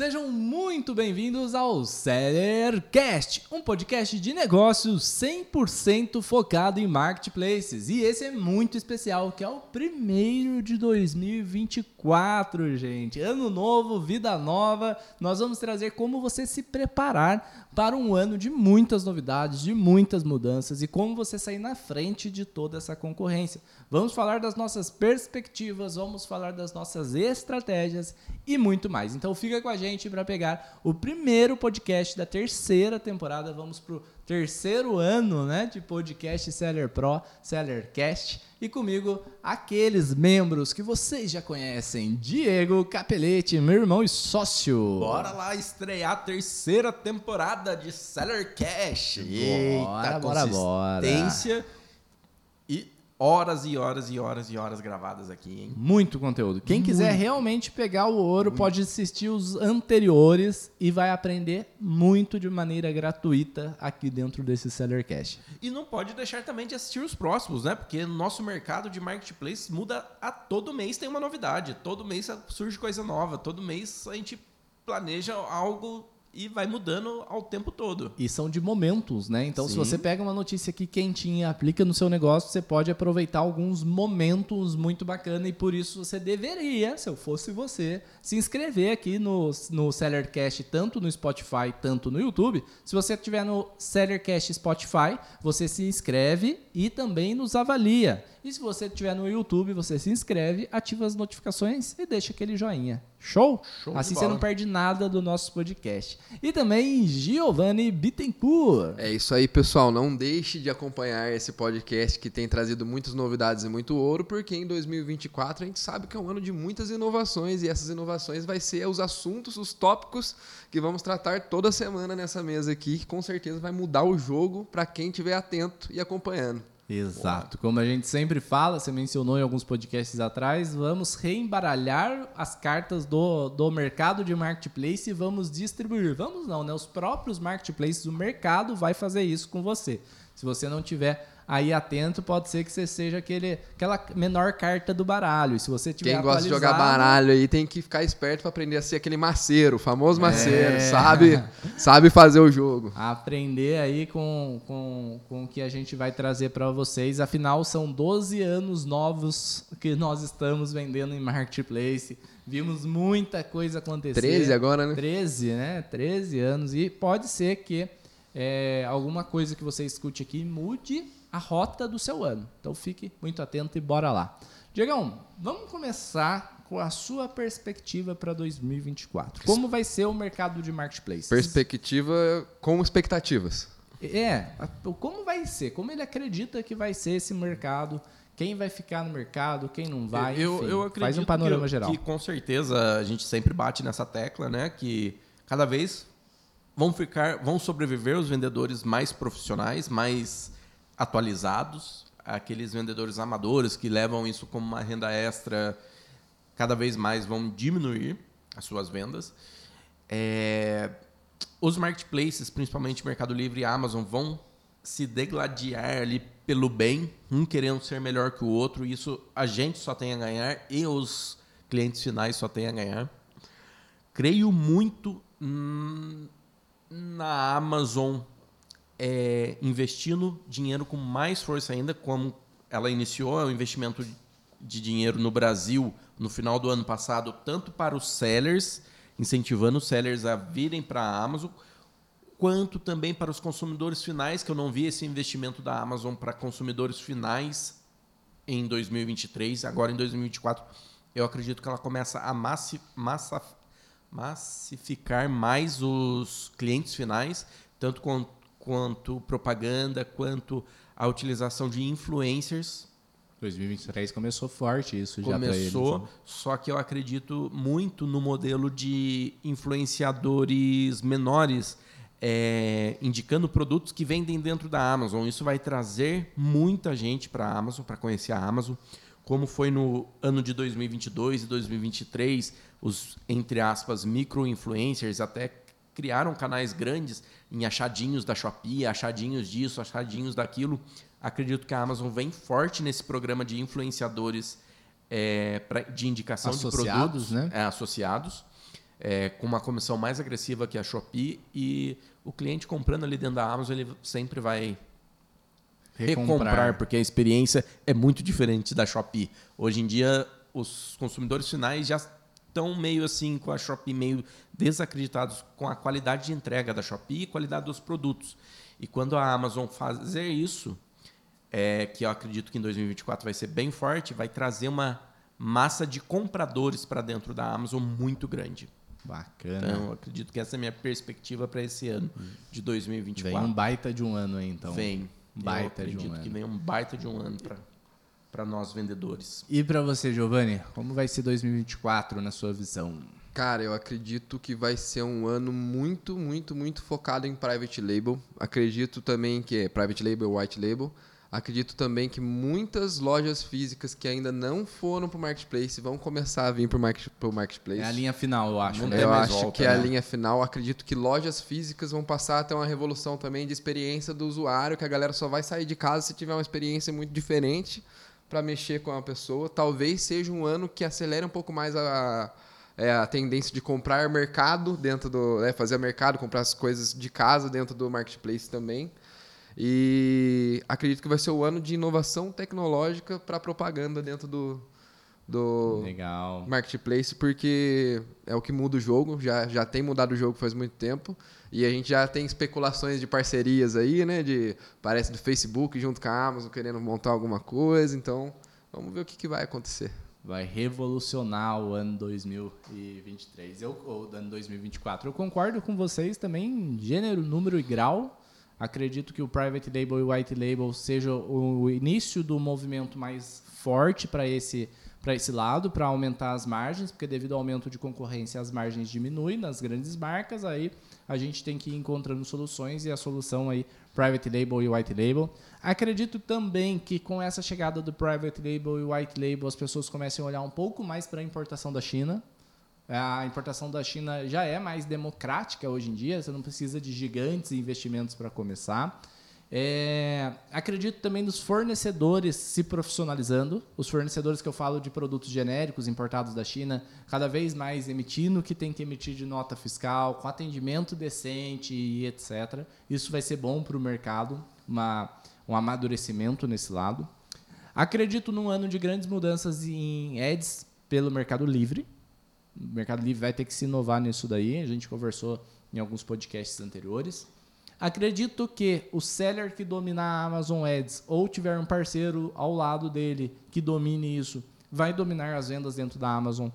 Sejam muito bem-vindos ao Sellercast, um podcast de negócios 100% focado em marketplaces. E esse é muito especial, que é o primeiro de 2024, gente. Ano novo, vida nova. Nós vamos trazer como você se preparar para um ano de muitas novidades, de muitas mudanças e como você sair na frente de toda essa concorrência. Vamos falar das nossas perspectivas, vamos falar das nossas estratégias e muito mais. Então fica com a gente para pegar o primeiro podcast da terceira temporada. Vamos para o terceiro ano né, de podcast Seller Pro, Sellercast. E comigo, aqueles membros que vocês já conhecem. Diego Capelete, meu irmão e sócio. Bora lá estrear a terceira temporada de Sellercast. Bora, bora, bora. Horas e horas e horas e horas gravadas aqui, hein? Muito conteúdo. Quem muito. quiser realmente pegar o ouro muito. pode assistir os anteriores e vai aprender muito de maneira gratuita aqui dentro desse Sellercast. E não pode deixar também de assistir os próximos, né? Porque nosso mercado de marketplace muda a todo mês tem uma novidade, todo mês surge coisa nova, todo mês a gente planeja algo e vai mudando ao tempo todo. E são de momentos, né? Então, Sim. se você pega uma notícia aqui quentinha, aplica no seu negócio, você pode aproveitar alguns momentos muito bacana e por isso você deveria, se eu fosse você, se inscrever aqui no, no Sellercast, tanto no Spotify, tanto no YouTube. Se você estiver no Sellercast Spotify, você se inscreve e também nos avalia. E se você estiver no YouTube, você se inscreve, ativa as notificações e deixa aquele joinha. Show? Show assim você não perde nada do nosso podcast. E também Giovanni Bittencourt. É isso aí, pessoal. Não deixe de acompanhar esse podcast que tem trazido muitas novidades e muito ouro, porque em 2024 a gente sabe que é um ano de muitas inovações e essas inovações vai ser os assuntos, os tópicos que vamos tratar toda semana nessa mesa aqui, que com certeza vai mudar o jogo para quem estiver atento e acompanhando. Exato. Como a gente sempre fala, você mencionou em alguns podcasts atrás, vamos reembaralhar as cartas do, do mercado de marketplace e vamos distribuir. Vamos não, né? Os próprios marketplaces do mercado vai fazer isso com você. Se você não tiver aí atento, pode ser que você seja aquele, aquela menor carta do baralho. E se você tiver Quem gosta de jogar baralho aí tem que ficar esperto para aprender a ser aquele maceiro, o famoso maceiro, é. sabe, sabe fazer o jogo. Aprender aí com, com, com o que a gente vai trazer para vocês. Afinal, são 12 anos novos que nós estamos vendendo em marketplace. Vimos muita coisa acontecer. 13 agora, né? 13, né? 13 anos. E pode ser que é, alguma coisa que você escute aqui mude a rota do seu ano. Então fique muito atento e bora lá. Diegão, vamos começar com a sua perspectiva para 2024. Como vai ser o mercado de marketplace? Perspectiva com expectativas. É, como vai ser? Como ele acredita que vai ser esse mercado? Quem vai ficar no mercado, quem não vai? Eu, enfim, eu acredito faz um panorama que, geral. Que com certeza a gente sempre bate nessa tecla, né? Que cada vez vão ficar, vão sobreviver os vendedores mais profissionais, mais atualizados, aqueles vendedores amadores que levam isso como uma renda extra, cada vez mais vão diminuir as suas vendas. É, os marketplaces, principalmente Mercado Livre e Amazon, vão se degladiar ali pelo bem, um querendo ser melhor que o outro. Isso a gente só tem a ganhar e os clientes finais só têm a ganhar. Creio muito hum, na Amazon é, investindo dinheiro com mais força ainda, como ela iniciou o investimento de dinheiro no Brasil no final do ano passado, tanto para os sellers, incentivando os sellers a virem para a Amazon, quanto também para os consumidores finais, que eu não vi esse investimento da Amazon para consumidores finais em 2023. Agora, em 2024, eu acredito que ela começa a massi massa massificar mais os clientes finais, tanto com quanto propaganda, quanto a utilização de influencers. 2023 começou forte isso já Começou, eles, né? só que eu acredito muito no modelo de influenciadores menores é, indicando produtos que vendem dentro da Amazon. Isso vai trazer muita gente para a Amazon, para conhecer a Amazon, como foi no ano de 2022 e 2023, os, entre aspas, micro-influencers até criaram canais grandes em achadinhos da Shopee, achadinhos disso, achadinhos daquilo. Acredito que a Amazon vem forte nesse programa de influenciadores é, pra, de indicação associados, de produtos né? É, associados. é, com uma comissão mais agressiva que a Shopee e o cliente comprando ali dentro da Amazon ele sempre vai recomprar, Recomprar. porque a experiência é muito diferente da Shopee. Hoje em dia os consumidores finais já estão meio assim com a Shopee meio desacreditados com a qualidade de entrega da Shopee e qualidade dos produtos. E quando a Amazon fazer isso, é, que eu acredito que em 2024 vai ser bem forte, vai trazer uma massa de compradores para dentro da Amazon muito grande. Bacana. Então, eu acredito que essa é a minha perspectiva para esse ano de Vem 2024. um baita de um ano aí, então. Vem. Baita eu de um acredito que ano. vem um baita de um ano para nós vendedores. E pra você, Giovanni, como vai ser 2024 na sua visão? Cara, eu acredito que vai ser um ano muito, muito, muito focado em private label. Acredito também que é private label, white label. Acredito também que muitas lojas físicas que ainda não foram para o marketplace vão começar a vir para o market, marketplace. É a linha final, eu acho, né? Eu acho volta, que é a né? linha final. Acredito que lojas físicas vão passar a ter uma revolução também de experiência do usuário, que a galera só vai sair de casa se tiver uma experiência muito diferente para mexer com a pessoa. Talvez seja um ano que acelere um pouco mais a, é, a tendência de comprar mercado dentro do. né, fazer mercado, comprar as coisas de casa dentro do marketplace também. E acredito que vai ser o ano de inovação tecnológica para propaganda dentro do, do, Legal. marketplace porque é o que muda o jogo, já, já tem mudado o jogo faz muito tempo e a gente já tem especulações de parcerias aí, né, de parece do Facebook junto com a Amazon querendo montar alguma coisa, então vamos ver o que, que vai acontecer. Vai revolucionar o ano 2023. Eu, ou ano 2024. Eu concordo com vocês também gênero, número e grau. Acredito que o private label e o white label seja o início do movimento mais forte para esse para esse lado, para aumentar as margens, porque devido ao aumento de concorrência as margens diminuem nas grandes marcas, aí a gente tem que ir encontrando soluções e a solução aí private label e white label. Acredito também que com essa chegada do private label e white label as pessoas comecem a olhar um pouco mais para a importação da China. A importação da China já é mais democrática hoje em dia, você não precisa de gigantes investimentos para começar. É, acredito também nos fornecedores se profissionalizando. Os fornecedores que eu falo de produtos genéricos importados da China, cada vez mais emitindo o que tem que emitir de nota fiscal, com atendimento decente e etc. Isso vai ser bom para o mercado, uma, um amadurecimento nesse lado. Acredito num ano de grandes mudanças em ads pelo Mercado Livre. O Mercado Livre vai ter que se inovar nisso daí. A gente conversou em alguns podcasts anteriores. Acredito que o seller que dominar a Amazon Ads ou tiver um parceiro ao lado dele que domine isso, vai dominar as vendas dentro da Amazon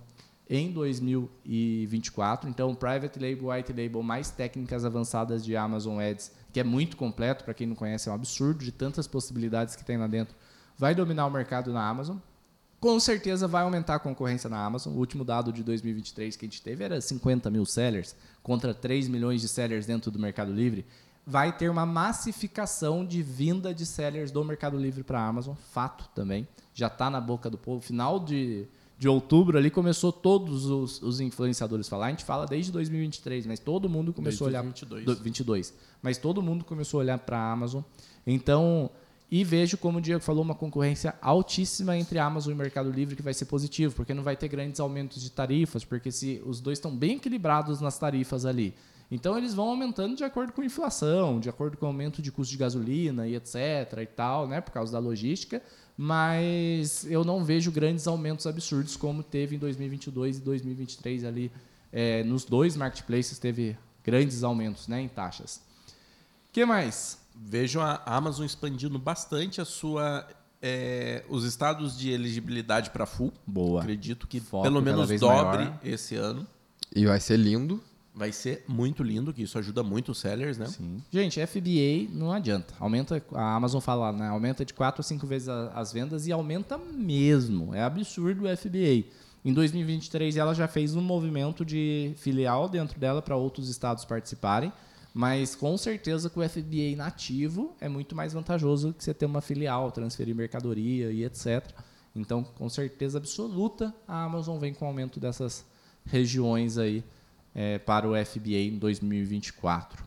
em 2024. Então, Private Label, White Label, mais técnicas avançadas de Amazon Ads, que é muito completo, para quem não conhece, é um absurdo de tantas possibilidades que tem lá dentro, vai dominar o mercado na Amazon. Com certeza vai aumentar a concorrência na Amazon. O último dado de 2023 que a gente teve era 50 mil sellers contra 3 milhões de sellers dentro do Mercado Livre. Vai ter uma massificação de vinda de sellers do Mercado Livre para a Amazon. Fato também. Já está na boca do povo. Final de, de outubro ali começou todos os, os influenciadores a falar. A gente fala desde 2023, mas todo mundo começou Desde a olhar... 2022. do- 22. Mas todo mundo começou a olhar para a Amazon. Então, e vejo, como o Diego falou, uma concorrência altíssima entre a Amazon e Mercado Livre, que vai ser positivo, porque não vai ter grandes aumentos de tarifas, porque se os dois estão bem equilibrados nas tarifas ali. Então eles vão aumentando de acordo com a inflação, de acordo com o aumento de custo de gasolina e etc e tal, né, por causa da logística, mas eu não vejo grandes aumentos absurdos como teve em 2022 e 2023 ali, é, nos dois marketplaces teve grandes aumentos, né, em taxas. que mais? Vejo a Amazon expandindo bastante a sua é, os estados de elegibilidade para full. Boa. Acredito que Foco pelo menos dobre maior. esse ano. E vai ser lindo. Vai ser muito lindo, que isso ajuda muito os sellers, né? Sim. Gente, FBA não adianta. Aumenta, a Amazon fala, né? Aumenta de 4 a 5 vezes a- as vendas e aumenta mesmo. É absurdo o FBA. Em 2023 ela já fez um movimento de filial dentro dela para outros estados participarem, mas com certeza com o FBA nativo é muito mais vantajoso que você ter uma filial, transferir mercadoria e etc. Então, com certeza absoluta, a Amazon vem com aumento dessas regiões aí é, para o FBA em 2024.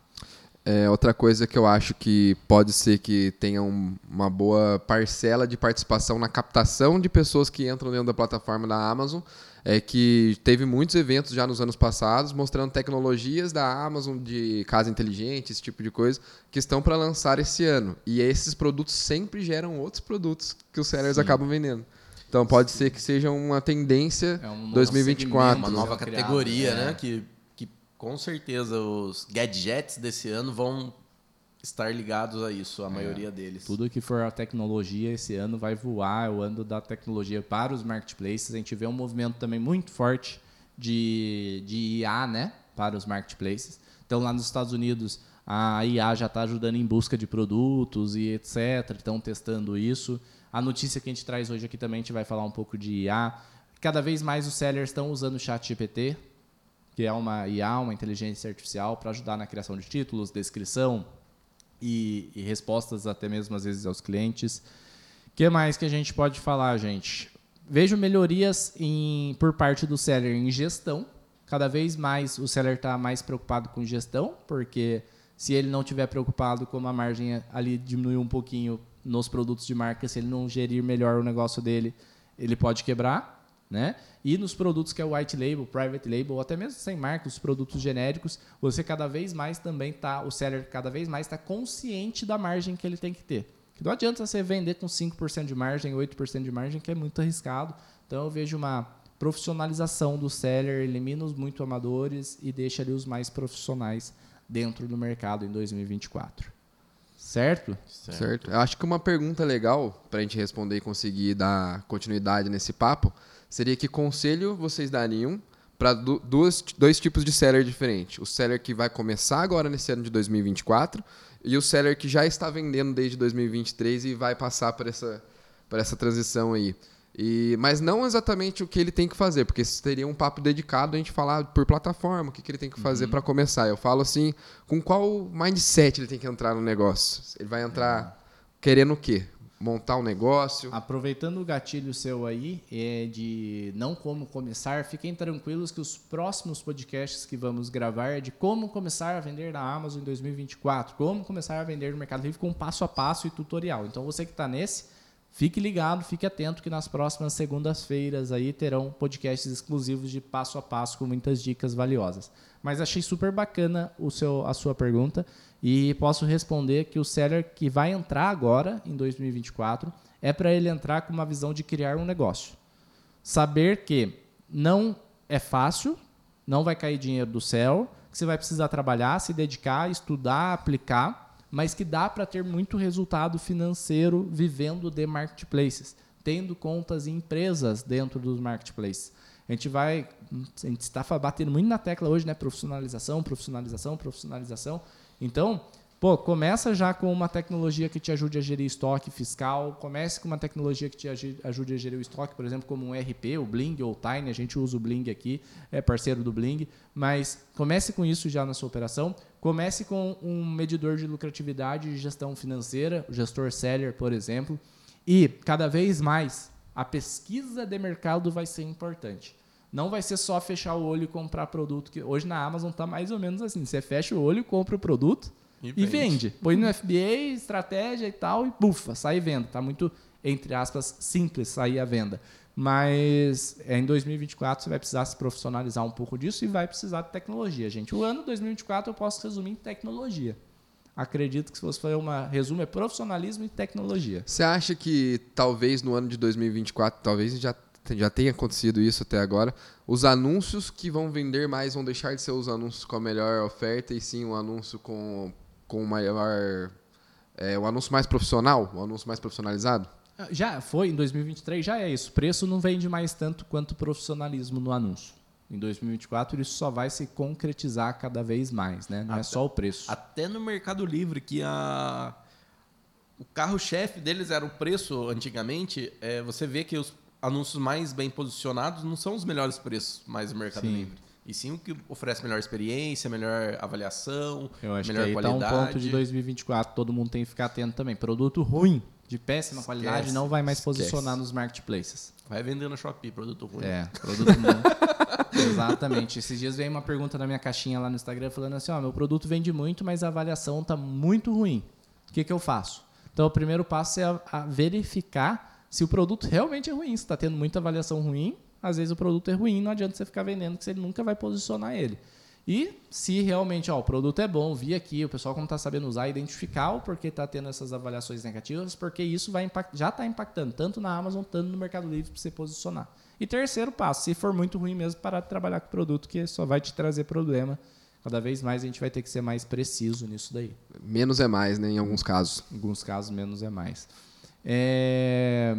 É, outra coisa que eu acho que pode ser que tenha um- uma boa parcela de participação na captação de pessoas que entram dentro da plataforma da Amazon é que teve muitos eventos já nos anos passados mostrando tecnologias da Amazon de casa inteligente, esse tipo de coisa, que estão para lançar esse ano. E esses produtos sempre geram outros produtos que os sellers acabam vendendo. Então pode ser que seja uma tendência É um novo 2024. Uma segmento, nova categoria, é. né? Que com certeza os gadgets desse ano vão estar ligados a isso, a maioria deles. Tudo que for a tecnologia esse ano vai voar, é o ano da tecnologia para os marketplaces. A gente vê um movimento também muito forte de, de IA, né, para os marketplaces. Então lá nos Estados Unidos a IA já está ajudando em busca de produtos e etc. Estão testando isso. A notícia que a gente traz hoje aqui também a gente vai falar um pouco de IA. Cada vez mais os sellers estão usando o Chat GPT, que é uma IA, uma inteligência artificial, para ajudar na criação de títulos, descrição, e, e respostas até mesmo às vezes aos clientes. O que mais que a gente pode falar, gente? Vejo melhorias em, por parte do seller em gestão. Cada vez mais o seller está mais preocupado com gestão, porque se ele não tiver preocupado como a margem ali diminuiu um pouquinho nos produtos de marca, se ele não gerir melhor o negócio dele, ele pode quebrar, né? E nos produtos que é o white label, private label, ou até mesmo sem marca, os produtos genéricos, você cada vez mais também tá, o seller cada vez mais está consciente da margem que ele tem que ter. Que não adianta você vender com 5% de margem, 8% de margem, que é muito arriscado. Então eu vejo uma profissionalização do seller, elimina os muito amadores e deixa ali os mais profissionais dentro do mercado em 2024. Certo? Certo. Eu acho que uma pergunta legal para a gente responder e conseguir dar continuidade nesse papo seria que conselho vocês dariam para dois, dois tipos de seller diferentes. O seller que vai começar agora nesse ano de 2024 e o seller que já está vendendo desde 2023 e vai passar por essa, por essa transição aí. E, mas não exatamente o que ele tem que fazer, porque isso teria um papo dedicado a gente falar por plataforma, o que, que ele tem que fazer para começar. Eu falo assim, com qual mindset ele tem que entrar no negócio? Ele vai entrar querendo o quê? Montar um negócio? Aproveitando o gatilho seu aí, é de não como começar, fiquem tranquilos que os próximos podcasts que vamos gravar é de como começar a vender na Amazon em 2024, como começar a vender no Mercado Livre com passo a passo e tutorial. Então você que está nesse, fique ligado, fique atento que nas próximas segundas-feiras aí terão podcasts exclusivos de passo a passo com muitas dicas valiosas. Mas achei super bacana o seu, a sua pergunta e posso responder que o seller que vai entrar agora em 2024 é para ele entrar com uma visão de criar um negócio. Saber que não é fácil, não vai cair dinheiro do céu, que você vai precisar trabalhar, se dedicar, estudar, aplicar, mas que dá para ter muito resultado financeiro vivendo de marketplaces, tendo contas em empresas dentro dos marketplaces. A gente vai, a gente está batendo muito na tecla hoje, né? Profissionalização, profissionalização, profissionalização. Então, pô, começa já com uma tecnologia que te ajude a gerir estoque fiscal, comece com uma tecnologia que te ajude a gerir o estoque, por exemplo, como um RP, o Bling ou o Tiny, a gente usa o Bling aqui, é parceiro do Bling, mas comece com isso já na sua operação, comece com um medidor de lucratividade e gestão financeira, o gestor seller, por exemplo, e cada vez mais a pesquisa de mercado vai ser importante. Não vai ser só fechar o olho e comprar produto. que Hoje na Amazon tá mais ou menos assim. Você fecha o olho, compra o produto E e, vende. Põe no FBA, estratégia e tal, e bufa, sai venda. Tá muito, entre aspas, simples sair a venda. Mas é, em 2024 você vai precisar se profissionalizar um pouco disso e vai precisar de tecnologia, gente. O ano 2024 eu posso resumir em tecnologia. Acredito que se fosse fazer uma resumo é profissionalismo e tecnologia. Você acha que talvez no ano de 2024, talvez já, já tenha acontecido isso até agora, os anúncios que vão vender mais vão deixar de ser os anúncios com a melhor oferta e sim um anúncio com, com maior. É, um anúncio mais profissional? Um anúncio mais profissionalizado? Já foi, em 2023 já é isso. Preço não vende mais tanto quanto profissionalismo no anúncio. Em 2024 isso só vai se concretizar cada vez mais, né? Não é só o preço. Até no Mercado Livre, que a... o carro-chefe deles era o preço antigamente, é, você vê que os anúncios mais bem posicionados não são os melhores preços mais do Mercado Sim. Livre. E sim o que oferece melhor experiência, melhor avaliação, Eu acho melhor que aí qualidade. tá um ponto de 2024, todo mundo tem que ficar atento também. Produto ruim, de péssima qualidade, não vai mais esquece. posicionar nos marketplaces. Vai vender no Shopee, produto ruim. É, produto ruim. Exatamente. Esses dias veio uma pergunta na minha caixinha lá no Instagram falando assim: ó, meu produto vende muito, mas a avaliação tá muito ruim. O que, que eu faço? Então, o primeiro passo é a, a verificar se o produto realmente é ruim. Se está tendo muita avaliação ruim, às vezes o produto é ruim, não adianta você ficar vendendo, que você nunca vai posicionar ele. E se realmente ó, o produto é bom, vi aqui, o pessoal como está sabendo usar, identificar o porquê está tendo essas avaliações negativas, porque isso vai impact, já está impactando tanto na Amazon, tanto no Mercado Livre para você posicionar. E terceiro passo, se for muito ruim mesmo, parar de trabalhar com o produto, que só vai te trazer problema. Cada vez mais a gente vai ter que ser mais preciso nisso daí. Menos é mais, né, em alguns casos. Em alguns casos, menos é mais. É...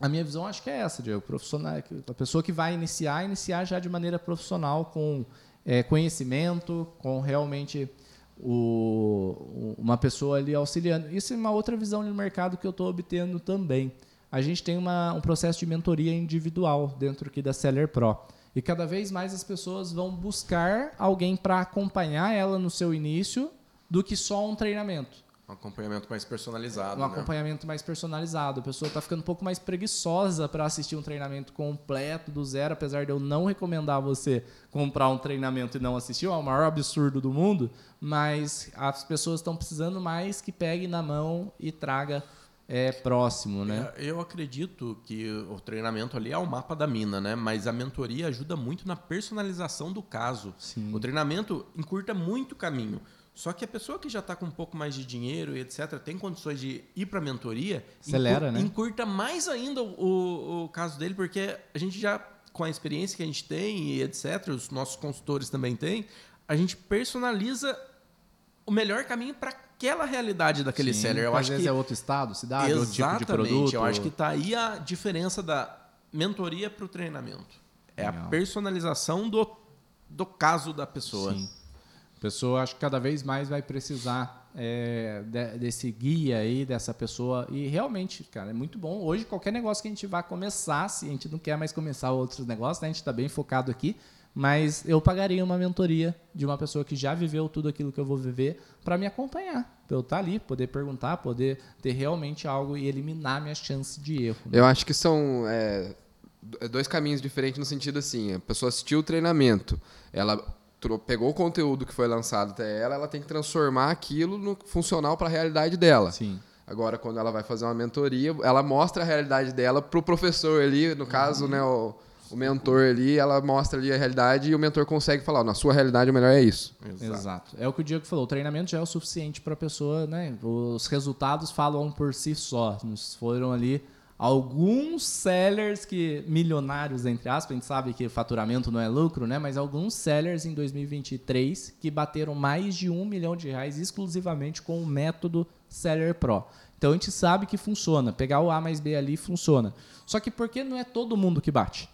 A minha visão acho que é essa, Diego. Profissional, a pessoa que vai iniciar, iniciar já de maneira profissional, com é, conhecimento, com realmente o, uma pessoa ali auxiliando. Isso é uma outra visão do mercado que eu estou obtendo também. A gente tem uma, um processo de mentoria individual dentro aqui da Seller Pro. E cada vez mais as pessoas vão buscar alguém para acompanhar ela no seu início do que só um treinamento. Um acompanhamento mais personalizado. Um né? acompanhamento mais personalizado. A pessoa está ficando um pouco mais preguiçosa para assistir um treinamento completo do zero, apesar de eu não recomendar você comprar um treinamento e não assistir, é o maior absurdo do mundo, mas as pessoas estão precisando mais que pegue na mão e traga é, próximo, né? É, eu acredito que o treinamento ali é o mapa da mina, né? Mas a mentoria ajuda muito na personalização do caso. Sim. O treinamento encurta muito o caminho. Só que a pessoa que já está com um pouco mais de dinheiro e etc., tem condições de ir para a mentoria, Acelera, encur né? encurta mais ainda o, o, caso dele, porque a gente já, com a experiência que a gente tem e etc., os nossos consultores também têm, a gente personaliza o melhor caminho para aquela realidade daquele Sim, seller. Eu às acho vezes que é outro estado, cidade, Exatamente. outro tipo de produto. Eu acho que está aí a diferença da mentoria para o treinamento. É Legal. a personalização do, do caso da pessoa. Sim. Pessoa acho que cada vez mais vai precisar é, de, desse guia aí, dessa pessoa. E realmente, cara, é muito bom. Hoje, qualquer negócio que a gente vá começar, se a gente não quer mais começar outros negócios, né? a gente está bem focado aqui. Mas eu pagaria uma mentoria de uma pessoa que já viveu tudo aquilo que eu vou viver para me acompanhar. Para eu estar ali, poder perguntar, poder ter realmente algo e eliminar minha chance de erro. né? Eu acho que são é, dois caminhos diferentes no sentido assim, a pessoa assistiu o treinamento, ela pegou o conteúdo que foi lançado até ela, ela tem que transformar aquilo no funcional para a realidade dela. Sim. Agora, quando ela vai fazer uma mentoria, ela mostra a realidade dela pro professor ali, no caso, Uhum. né, o, o mentor ali, ela mostra ali a realidade e o mentor consegue falar, na sua realidade o melhor é isso. Exato. É o que o Diego falou. O treinamento já é o suficiente para a pessoa, né? Os resultados falam por si só. Nos foram ali alguns sellers que milionários entre aspas, a gente sabe que faturamento não é lucro, né? Mas alguns sellers em 2023 que bateram mais de um milhão de reais exclusivamente com o método Seller Pro. Então a gente sabe que funciona. Pegar o A mais B ali funciona. Só que por que não é todo mundo que bate?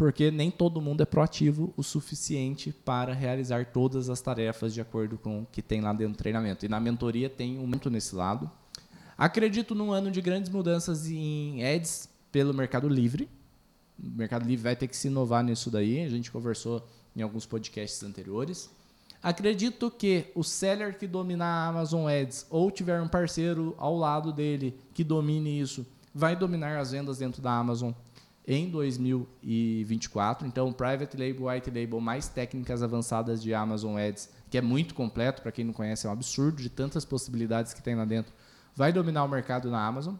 porque nem todo mundo é proativo o suficiente para realizar todas as tarefas de acordo com o que tem lá dentro do treinamento. E na mentoria tem um muito nesse lado. Acredito num ano de grandes mudanças em ads pelo Mercado Livre. O Mercado Livre vai ter que se inovar nisso daí. A gente conversou em alguns podcasts anteriores. Acredito que o seller que dominar a Amazon Ads ou tiver um parceiro ao lado dele que domine isso, vai dominar as vendas dentro da Amazon em 2024. Então, Private Label, White Label, mais técnicas avançadas de Amazon Ads, que é muito completo, para quem não conhece, é um absurdo de tantas possibilidades que tem lá dentro, vai dominar o mercado na Amazon.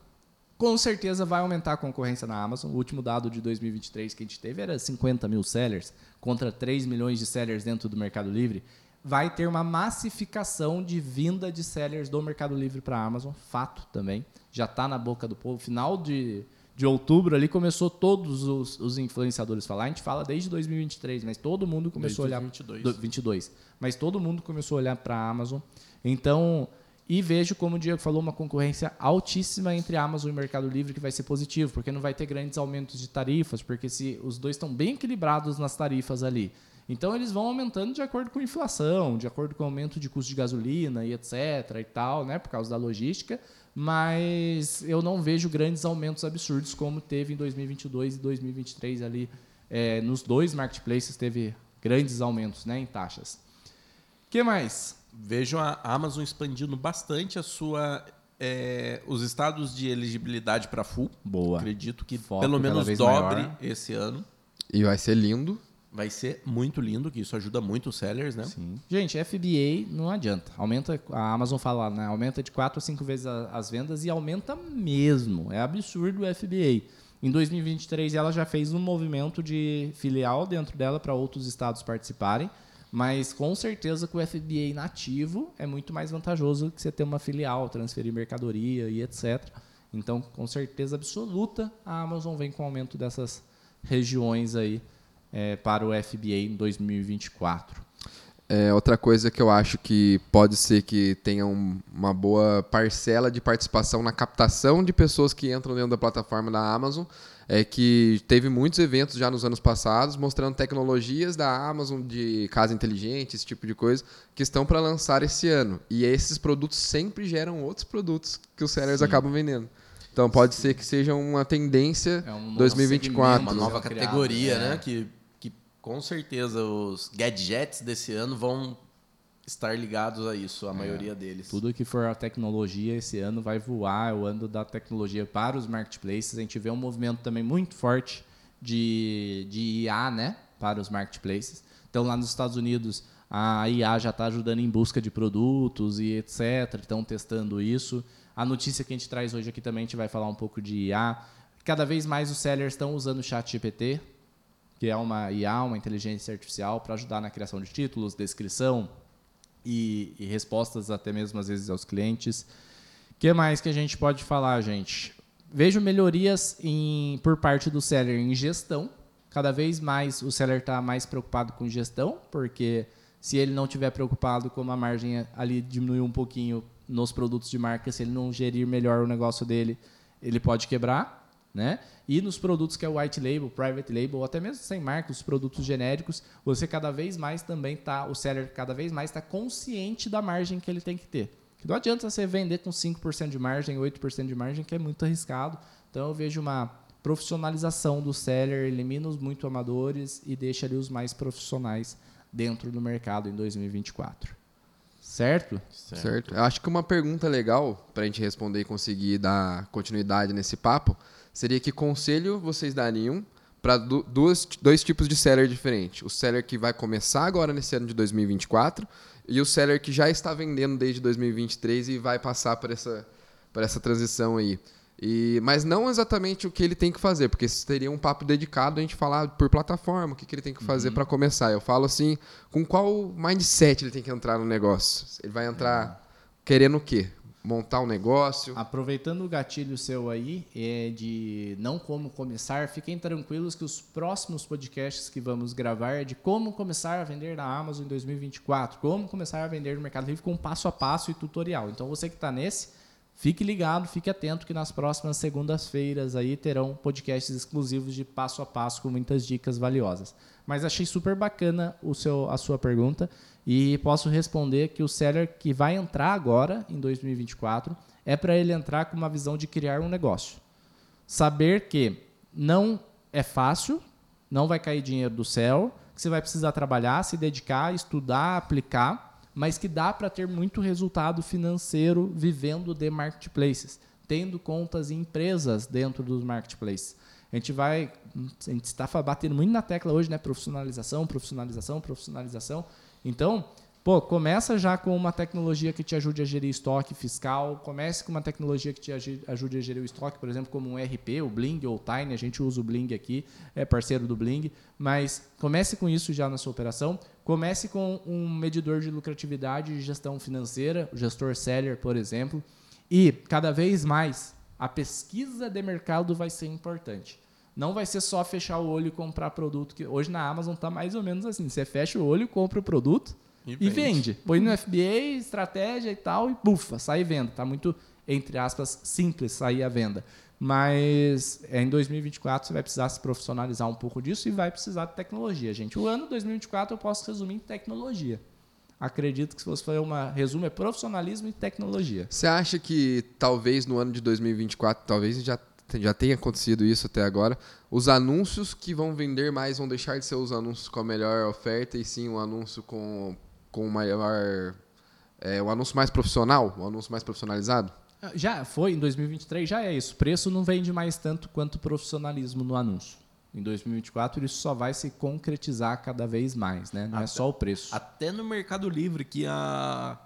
Com certeza vai aumentar a concorrência na Amazon. O último dado de 2023 que a gente teve era 50 mil sellers contra 3 milhões de sellers dentro do Mercado Livre. Vai ter uma massificação de vinda de sellers do Mercado Livre para a Amazon, fato também. Já está na boca do povo. Final de, de outubro ali começou todos os, os influenciadores a falar. A gente fala desde 2023, mas todo mundo começou Desde a olhar 2022. do- 22. Mas todo mundo começou a olhar para a Amazon. Então, e vejo, como o Diego falou, uma concorrência altíssima entre Amazon e o Mercado Livre, que vai ser positivo, porque não vai ter grandes aumentos de tarifas, porque se os dois estão bem equilibrados nas tarifas ali. Então eles vão aumentando de acordo com a inflação, de acordo com o aumento de custo de gasolina e etc e tal, né, por causa da logística, mas eu não vejo grandes aumentos absurdos como teve em 2022 e 2023 ali é, nos dois marketplaces teve grandes aumentos, né, em taxas. que mais? Vejo a Amazon expandindo bastante a sua é, os estados de elegibilidade para full. Boa. Acredito que Foco pelo menos dobre maior. esse ano. E vai ser lindo. Vai ser muito lindo, que isso ajuda muito os sellers, né? Sim. Gente, FBA não adianta. Aumenta, a Amazon fala, né? Aumenta de 4 a 5 vezes a, as vendas e aumenta mesmo. É absurdo o FBA. Em 2023 ela já fez um movimento de filial dentro dela para outros estados participarem, mas com certeza que o FBA nativo é muito mais vantajoso que você ter uma filial, transferir mercadoria e etc. Então, com certeza absoluta, a Amazon vem com aumento dessas regiões aí é, para o FBA em 2024. É, outra coisa que eu acho que pode ser que tenha um, uma boa parcela de participação na captação de pessoas que entram dentro da plataforma da Amazon é que teve muitos eventos já nos anos passados mostrando tecnologias da Amazon de casa inteligente, esse tipo de coisa, que estão para lançar esse ano. E esses produtos sempre geram outros produtos que os sellers Sim. acabam vendendo. Então pode ser que seja uma tendência É um novo 2024. Uma nova categoria, né? né? Que, que com certeza os gadgets desse ano vão estar ligados a isso, a maioria deles. Tudo que for a tecnologia esse ano vai voar, é o ano da tecnologia para os marketplaces. A gente vê um movimento também muito forte de, de IA, né, para os marketplaces. Então, lá nos Estados Unidos, a IA já está ajudando em busca de produtos e etc. Estão testando isso. A notícia que a gente traz hoje aqui também, a gente vai falar um pouco de IA. Cada vez mais os sellers estão usando o chat GPT, que é uma IA, uma inteligência artificial, para ajudar na criação de títulos, descrição, e, e respostas até mesmo às vezes aos clientes. O que mais que a gente pode falar, gente? Vejo melhorias em, por parte do seller em gestão. Cada vez mais o seller está mais preocupado com gestão, porque se ele não tiver preocupado como a margem ali diminuiu um pouquinho nos produtos de marca, se ele não gerir melhor o negócio dele, ele pode quebrar, né? E nos produtos que é o white label, private label, ou até mesmo sem marca, os produtos genéricos, você cada vez mais também tá, o seller cada vez mais está consciente da margem que ele tem que ter. Que não adianta você vender com 5% de margem, 8% de margem, que é muito arriscado. Então eu vejo uma profissionalização do seller, elimina os muito amadores e deixa ali os mais profissionais dentro do mercado em 2024. Certo? Certo. Eu acho que uma pergunta legal para a gente responder e conseguir dar continuidade nesse papo seria que conselho vocês dariam para dois, dois tipos de seller diferentes. O seller que vai começar agora nesse ano de 2024 e o seller que já está vendendo desde 2023 e vai passar por essa, por essa transição aí. E, mas não exatamente o que ele tem que fazer, porque isso teria um papo dedicado a gente falar por plataforma, o que, que ele tem que fazer para começar. Eu falo assim, com qual mindset ele tem que entrar no negócio? Ele vai entrar querendo o quê? Montar um negócio? Aproveitando o gatilho seu aí, é de não como começar, fiquem tranquilos que os próximos podcasts que vamos gravar é de como começar a vender na Amazon em 2024, como começar a vender no Mercado Livre com passo a passo e tutorial. Então você que está nesse, fique ligado, fique atento que nas próximas segundas-feiras aí terão podcasts exclusivos de passo a passo com muitas dicas valiosas. Mas achei super bacana o seu, a sua pergunta e posso responder que o seller que vai entrar agora em 2024 é para ele entrar com uma visão de criar um negócio. Saber que não é fácil, não vai cair dinheiro do céu, que você vai precisar trabalhar, se dedicar, estudar, aplicar, mas que dá para ter muito resultado financeiro vivendo de marketplaces, tendo contas em empresas dentro dos marketplaces. A gente vai, a gente está batendo muito na tecla hoje, né? Profissionalização, profissionalização, profissionalização. Então, pô, começa já com uma tecnologia que te ajude a gerir estoque fiscal, comece com uma tecnologia que te ajude a gerir o estoque, por exemplo, como um RP, o Bling ou o Tiny, a gente usa o Bling aqui, é parceiro do Bling, mas comece com isso já na sua operação, comece com um medidor de lucratividade e gestão financeira, o gestor seller, por exemplo, e cada vez mais a pesquisa de mercado vai ser importante. Não vai ser só fechar o olho e comprar produto, que hoje na Amazon tá mais ou menos assim. Você fecha o olho, compra o produto E e, vende. Põe no FBA, estratégia e tal, e bufa, sai venda. Tá muito, entre aspas, simples sair a venda. Mas é, em 2024 você vai precisar se profissionalizar um pouco disso e vai precisar de tecnologia, gente. O ano 2024 eu posso resumir em tecnologia. Acredito que se fosse fazer uma resumo é profissionalismo e tecnologia. Você acha que talvez no ano de 2024, talvez já, já tenha acontecido isso até agora, os anúncios que vão vender mais vão deixar de ser os anúncios com a melhor oferta e sim um anúncio com, com maior. É, um anúncio mais profissional, um anúncio mais profissionalizado? Já foi em 2023, já é isso. Preço não vende mais tanto quanto profissionalismo no anúncio. Em 2024 isso só vai se concretizar cada vez mais, né? Não é só o preço. Até no Mercado Livre, que a...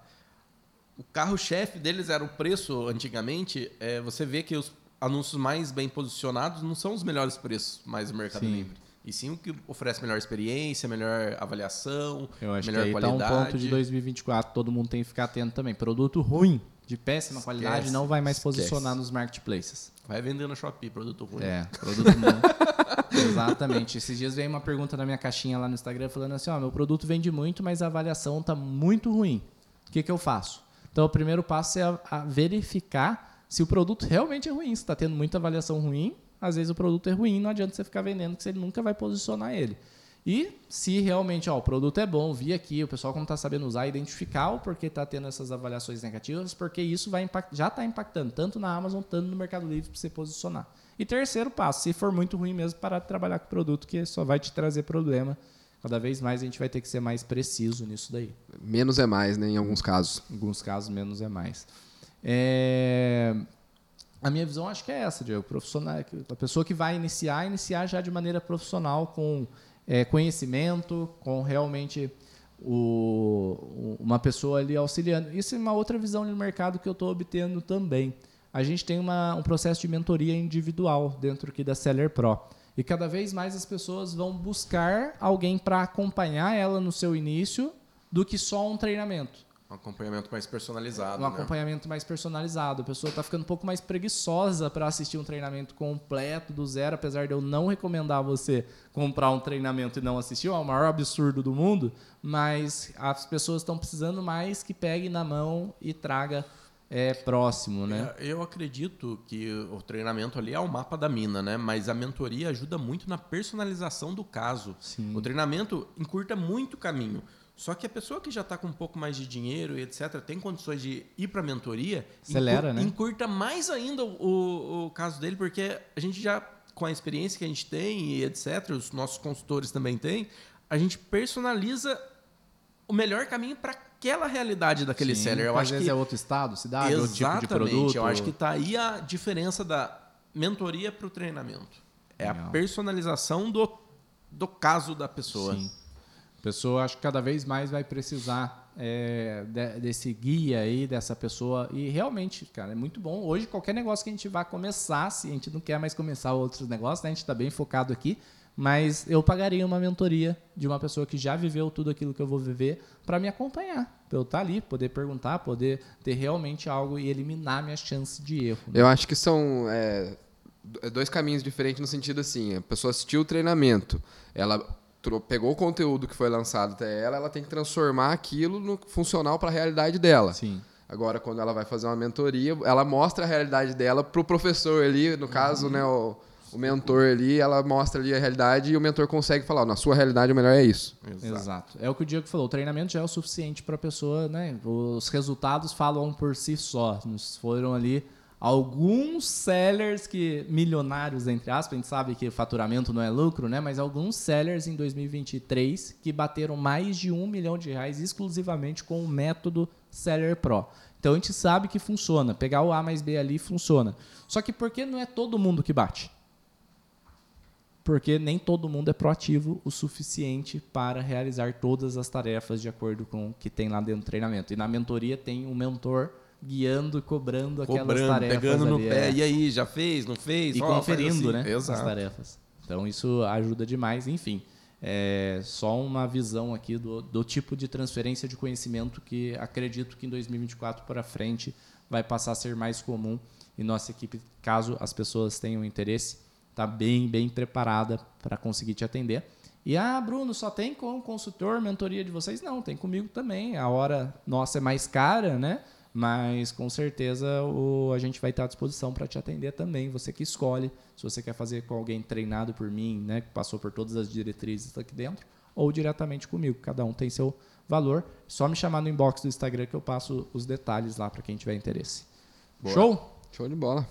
o carro-chefe deles era o preço antigamente, é, você vê que os anúncios mais bem posicionados não são os melhores preços mais do Mercado Sim. Livre. E sim o que oferece melhor experiência, melhor avaliação, Eu acho melhor que aí qualidade. tá um ponto de 2024, todo mundo tem que ficar atento também. Produto ruim, de péssima Esquece, qualidade, não vai mais esquece. posicionar nos marketplaces. Vai vender no Shopee, produto ruim. É, produto ruim. Exatamente. Esses dias veio uma pergunta na minha caixinha lá no Instagram falando assim: ó, meu produto vende muito, mas a avaliação tá muito ruim. O que, que eu faço? Então, o primeiro passo é a, a verificar se o produto realmente é ruim. Se está tendo muita avaliação ruim, às vezes o produto é ruim, não adianta você ficar vendendo, que você nunca vai posicionar ele. E se realmente ó, o produto é bom, vi aqui, o pessoal como está sabendo usar, identificar o porquê está tendo essas avaliações negativas, porque isso vai impact, já está impactando tanto na Amazon, tanto no Mercado Livre para você posicionar. E terceiro passo, se for muito ruim mesmo, parar de trabalhar com o produto, que só vai te trazer problema. Cada vez mais a gente vai ter que ser mais preciso nisso daí. Menos é mais, né? Em alguns casos. Em alguns casos, menos é mais. É, A minha visão acho que é essa, Diego. Profissional, a pessoa que vai iniciar, iniciar já de maneira profissional, com é, conhecimento, com realmente o- uma pessoa ali auxiliando. Isso é uma outra visão de mercado que eu estou obtendo também. A gente tem uma- um processo de mentoria individual dentro aqui da Seller Pro. E cada vez mais as pessoas vão buscar alguém para acompanhar ela no seu início do que só um treinamento Um acompanhamento mais personalizado. um né? acompanhamento mais personalizado. A pessoa está ficando um pouco mais preguiçosa para assistir um treinamento completo do zero, apesar de eu não recomendar você comprar um treinamento e não assistir, é o maior absurdo do mundo, mas as pessoas estão precisando mais que pegue na mão e traga é, próximo, né? É, Eu acredito que o treinamento ali é o mapa da mina, né? Mas a mentoria ajuda muito na personalização do caso. Sim. O treinamento encurta muito o caminho. Só que a pessoa que já está com um pouco mais de dinheiro e etc., tem condições de ir para a mentoria, Acelera, encur- né? encurta mais ainda o, o- o caso dele, porque a gente já, com a experiência que a gente tem e etc., os nossos consultores também têm, a gente personaliza o melhor caminho para aquela realidade daquele Sim, seller. Eu às acho vezes que é outro estado, cidade, outro tipo de Exatamente. produto. Eu acho que tá aí a diferença da mentoria para o treinamento. É Legal. a personalização do, do caso da pessoa. Sim. Pessoa acho que cada vez mais vai precisar é, de- desse guia aí, dessa pessoa. E realmente, cara, é muito bom. Hoje, qualquer negócio que a gente vai começar, se a gente não quer mais começar outros negócios, né? a gente está bem focado aqui. Mas eu pagaria uma mentoria de uma pessoa que já viveu tudo aquilo que eu vou viver para me acompanhar. Para eu estar ali, poder perguntar, poder ter realmente algo e eliminar minha chance de erro. né? Eu acho que são é, do- dois caminhos diferentes no sentido assim, a pessoa assistiu o treinamento, ela pegou o conteúdo que foi lançado até ela, ela tem que transformar aquilo no funcional para a realidade dela. Sim. Agora, quando ela vai fazer uma mentoria, ela mostra a realidade dela pro professor ali, no caso, né, o, o mentor ali, ela mostra ali a realidade e o mentor consegue falar, na sua realidade o melhor é isso. Exato. É o que o Diego falou. O treinamento já é o suficiente para a pessoa, né? Os resultados falam por si só. Nos foram ali alguns sellers que milionários entre aspas, a gente sabe que faturamento não é lucro, né? Mas alguns sellers em 2023 que bateram mais de um milhão de reais exclusivamente com o método Seller Pro. Então a gente sabe que funciona. Pegar o A mais B ali funciona. Só que por que não é todo mundo que bate? porque nem todo mundo é proativo o suficiente para realizar todas as tarefas de acordo com o que tem lá dentro do treinamento. E na mentoria tem um mentor guiando, cobrando aquelas Cobrando, tarefas pegando no ali, pé. é. E aí, já fez, não fez? e faz conferindo, assim. né, as Exato. tarefas. Então isso ajuda demais, enfim. É só uma visão aqui do, do tipo de transferência de conhecimento que acredito que em 2024 para frente vai passar a ser mais comum e nossa equipe, caso as pessoas tenham interesse, está bem, bem preparada para conseguir te atender. E, ah, Bruno, só tem com o consultor mentoria de vocês? Não, tem comigo também. A hora nossa é mais cara, né? Mas com certeza o, a gente vai estar à disposição para te atender também. Você que escolhe se você quer fazer com alguém treinado por mim, né? Que passou por todas as diretrizes aqui dentro, ou diretamente comigo. Cada um tem seu valor. Só me chamar no inbox do Instagram que eu passo os detalhes lá para quem tiver interesse. Show? Show de bola.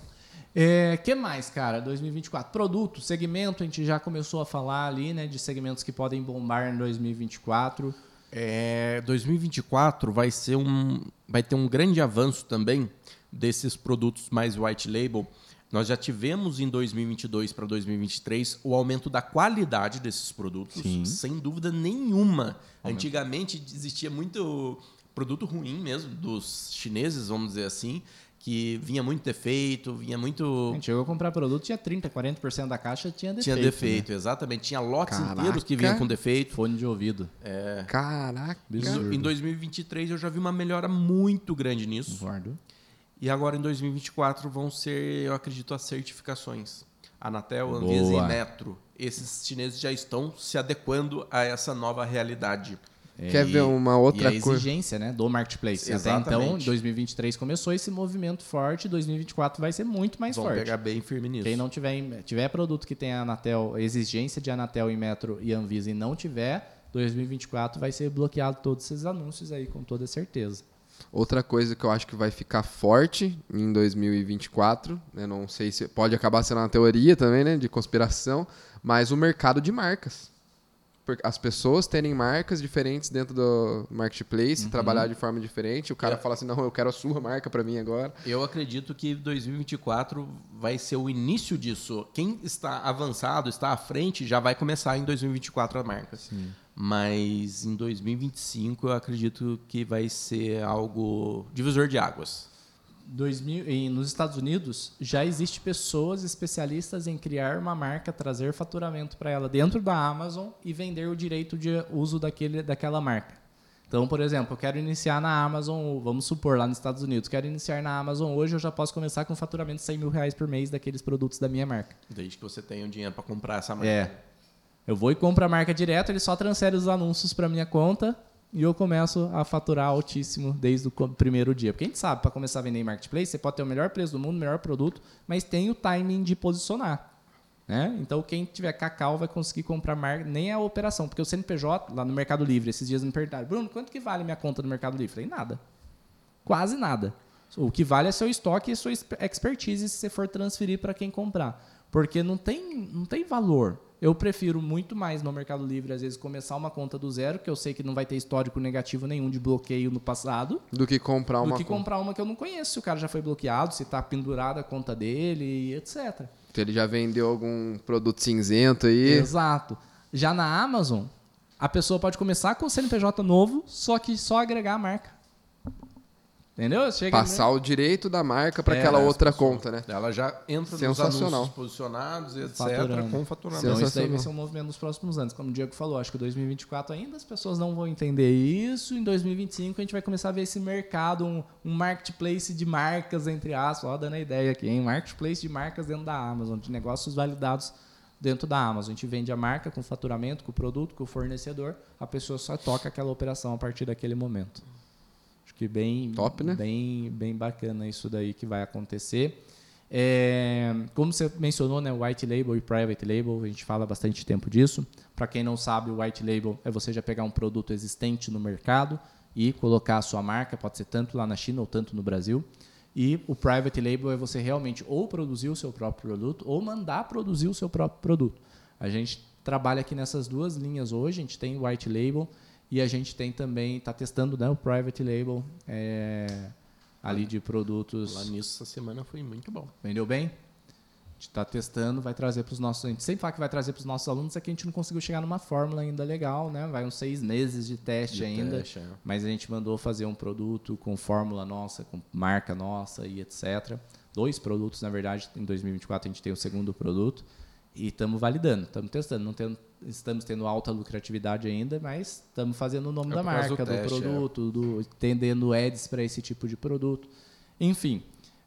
É, que mais, cara? 2024. Produto, segmento, a gente já começou a falar ali, né? De segmentos que podem bombar em 2024. É, 2024 vai ser um vai ter um grande avanço também desses produtos mais white label Nós já tivemos em 2022 para 2023 o aumento da qualidade desses produtos, Sim. sem dúvida nenhuma. Antigamente existia muito produto ruim mesmo dos chineses, vamos dizer assim, que vinha muito defeito, vinha A muito gente chegou a comprar produto, tinha 30%, 40% da caixa tinha defeito. tinha né? defeito, exatamente. Tinha lotes Caraca. inteiros que vinham com defeito. Fone de ouvido. Caraca. Absurdo. Em 2023 eu já vi uma melhora muito grande nisso. Concordo. E agora em 2024 vão ser, eu acredito, as certificações. Anatel, Anvisa Boa. e Metro. Esses chineses já estão se adequando a essa nova realidade. Quer E- ver uma outra e a coisa? exigência né, do marketplace. Até então, Exatamente. 2023 começou esse movimento forte, 2024 vai ser muito mais Vão forte. pegar bem firme nisso. Quem não tiver, tiver produto que tenha Anatel, exigência de Anatel e Metro e Anvisa e não tiver, 2024 vai ser bloqueado todos esses anúncios aí, com toda certeza. Outra coisa que eu acho que vai ficar forte em 2024, né, não sei se pode acabar sendo uma teoria também, né, de conspiração, mas o mercado de marcas. Porque as pessoas terem marcas diferentes dentro do marketplace, trabalhar de forma diferente. O cara É. fala assim: não, eu quero a sua marca para mim agora. Eu acredito que 2024 vai ser o início disso. Quem está avançado, está à frente, já vai começar em 2024 a marca. Mas em 2025 eu acredito que vai ser algo divisor de águas. 2000, e nos Estados Unidos já existe pessoas especialistas em criar uma marca, trazer faturamento para ela dentro da Amazon e vender o direito de uso daquele, daquela marca. Então, por exemplo, eu quero iniciar na Amazon, vamos supor, lá nos Estados Unidos, quero iniciar na Amazon hoje, eu já posso começar com faturamento de 100 mil reais por mês daqueles produtos da minha marca. Desde que você tenha o dinheiro para comprar essa marca. É. Eu vou e compro a marca direto, ele só transfere os anúncios para minha conta e eu começo a faturar altíssimo desde o primeiro dia. Porque a gente sabe, para começar a vender em marketplace, você pode ter o melhor preço do mundo, o melhor produto, mas tem o timing de posicionar. Né? Então, quem tiver cacau vai conseguir comprar marca, nem a operação. Porque o CNPJ, lá no Mercado Livre, esses dias me perguntaram, Bruno, quanto que vale minha conta no Mercado Livre? Falei, nada. Quase nada. O que vale é seu estoque e sua exp- expertise se você for transferir para quem comprar. Porque não tem, não tem valor. Eu prefiro muito mais no Mercado Livre, às vezes, começar uma conta do zero, que eu sei que não vai ter histórico negativo nenhum de bloqueio no passado, Do que comprar do uma que conta. comprar uma que eu não conheço, se o cara já foi bloqueado, se está pendurada a conta dele, etc. Se ele já vendeu algum produto cinzento aí. Exato. Já na Amazon, a pessoa pode começar com o CNPJ novo, só que só agregar a marca. Entendeu? Chega Passar o direito da marca para É, aquela as outra conta, né? Ela já entra nos Sensacional. anúncios posicionados, etc., Faturando. com faturamento. Então, isso daí vai ser um movimento nos próximos anos. Como o Diego falou, acho que 2024 ainda as pessoas não vão entender isso. Em 2025 a gente vai começar a ver esse mercado, um, um marketplace de marcas, entre aspas. Ó, dando a ideia aqui, hein? Marketplace de marcas dentro da Amazon, de negócios validados dentro da Amazon. A gente vende a marca com faturamento, com o produto, com o fornecedor. A pessoa só toca aquela operação a partir daquele momento. Acho que bem, Top, né? bem, bem bacana isso daí que vai acontecer. É, como você mencionou, né, white label e private label, a gente fala bastante tempo disso. Para quem não sabe, o white label é você já pegar um produto existente no mercado e colocar a sua marca, pode ser tanto lá na China ou tanto no Brasil. E o private label é você realmente ou produzir o seu próprio produto ou mandar produzir o seu próprio produto. A gente trabalha aqui nessas duas linhas hoje, a gente tem o white label e a gente tem também, está testando né, o private label é, ali de produtos. Lá nisso, essa semana foi muito bom. Vendeu bem? A gente está testando, vai trazer para os nossos. A gente sempre fala que vai trazer para os nossos alunos, é que a gente não conseguiu chegar numa fórmula ainda legal, né? Vai uns seis meses de teste De ainda. teste, é. Mas a gente mandou fazer um produto com fórmula nossa, com marca nossa e etc. Dois produtos, na verdade, em 2024 a gente tem o segundo produto. E estamos validando, estamos testando. Não tendo- estamos tendo alta lucratividade ainda, mas estamos fazendo o nome É da marca, do do, teste, é. produto, do, entendendo ads para esse tipo de produto. Enfim,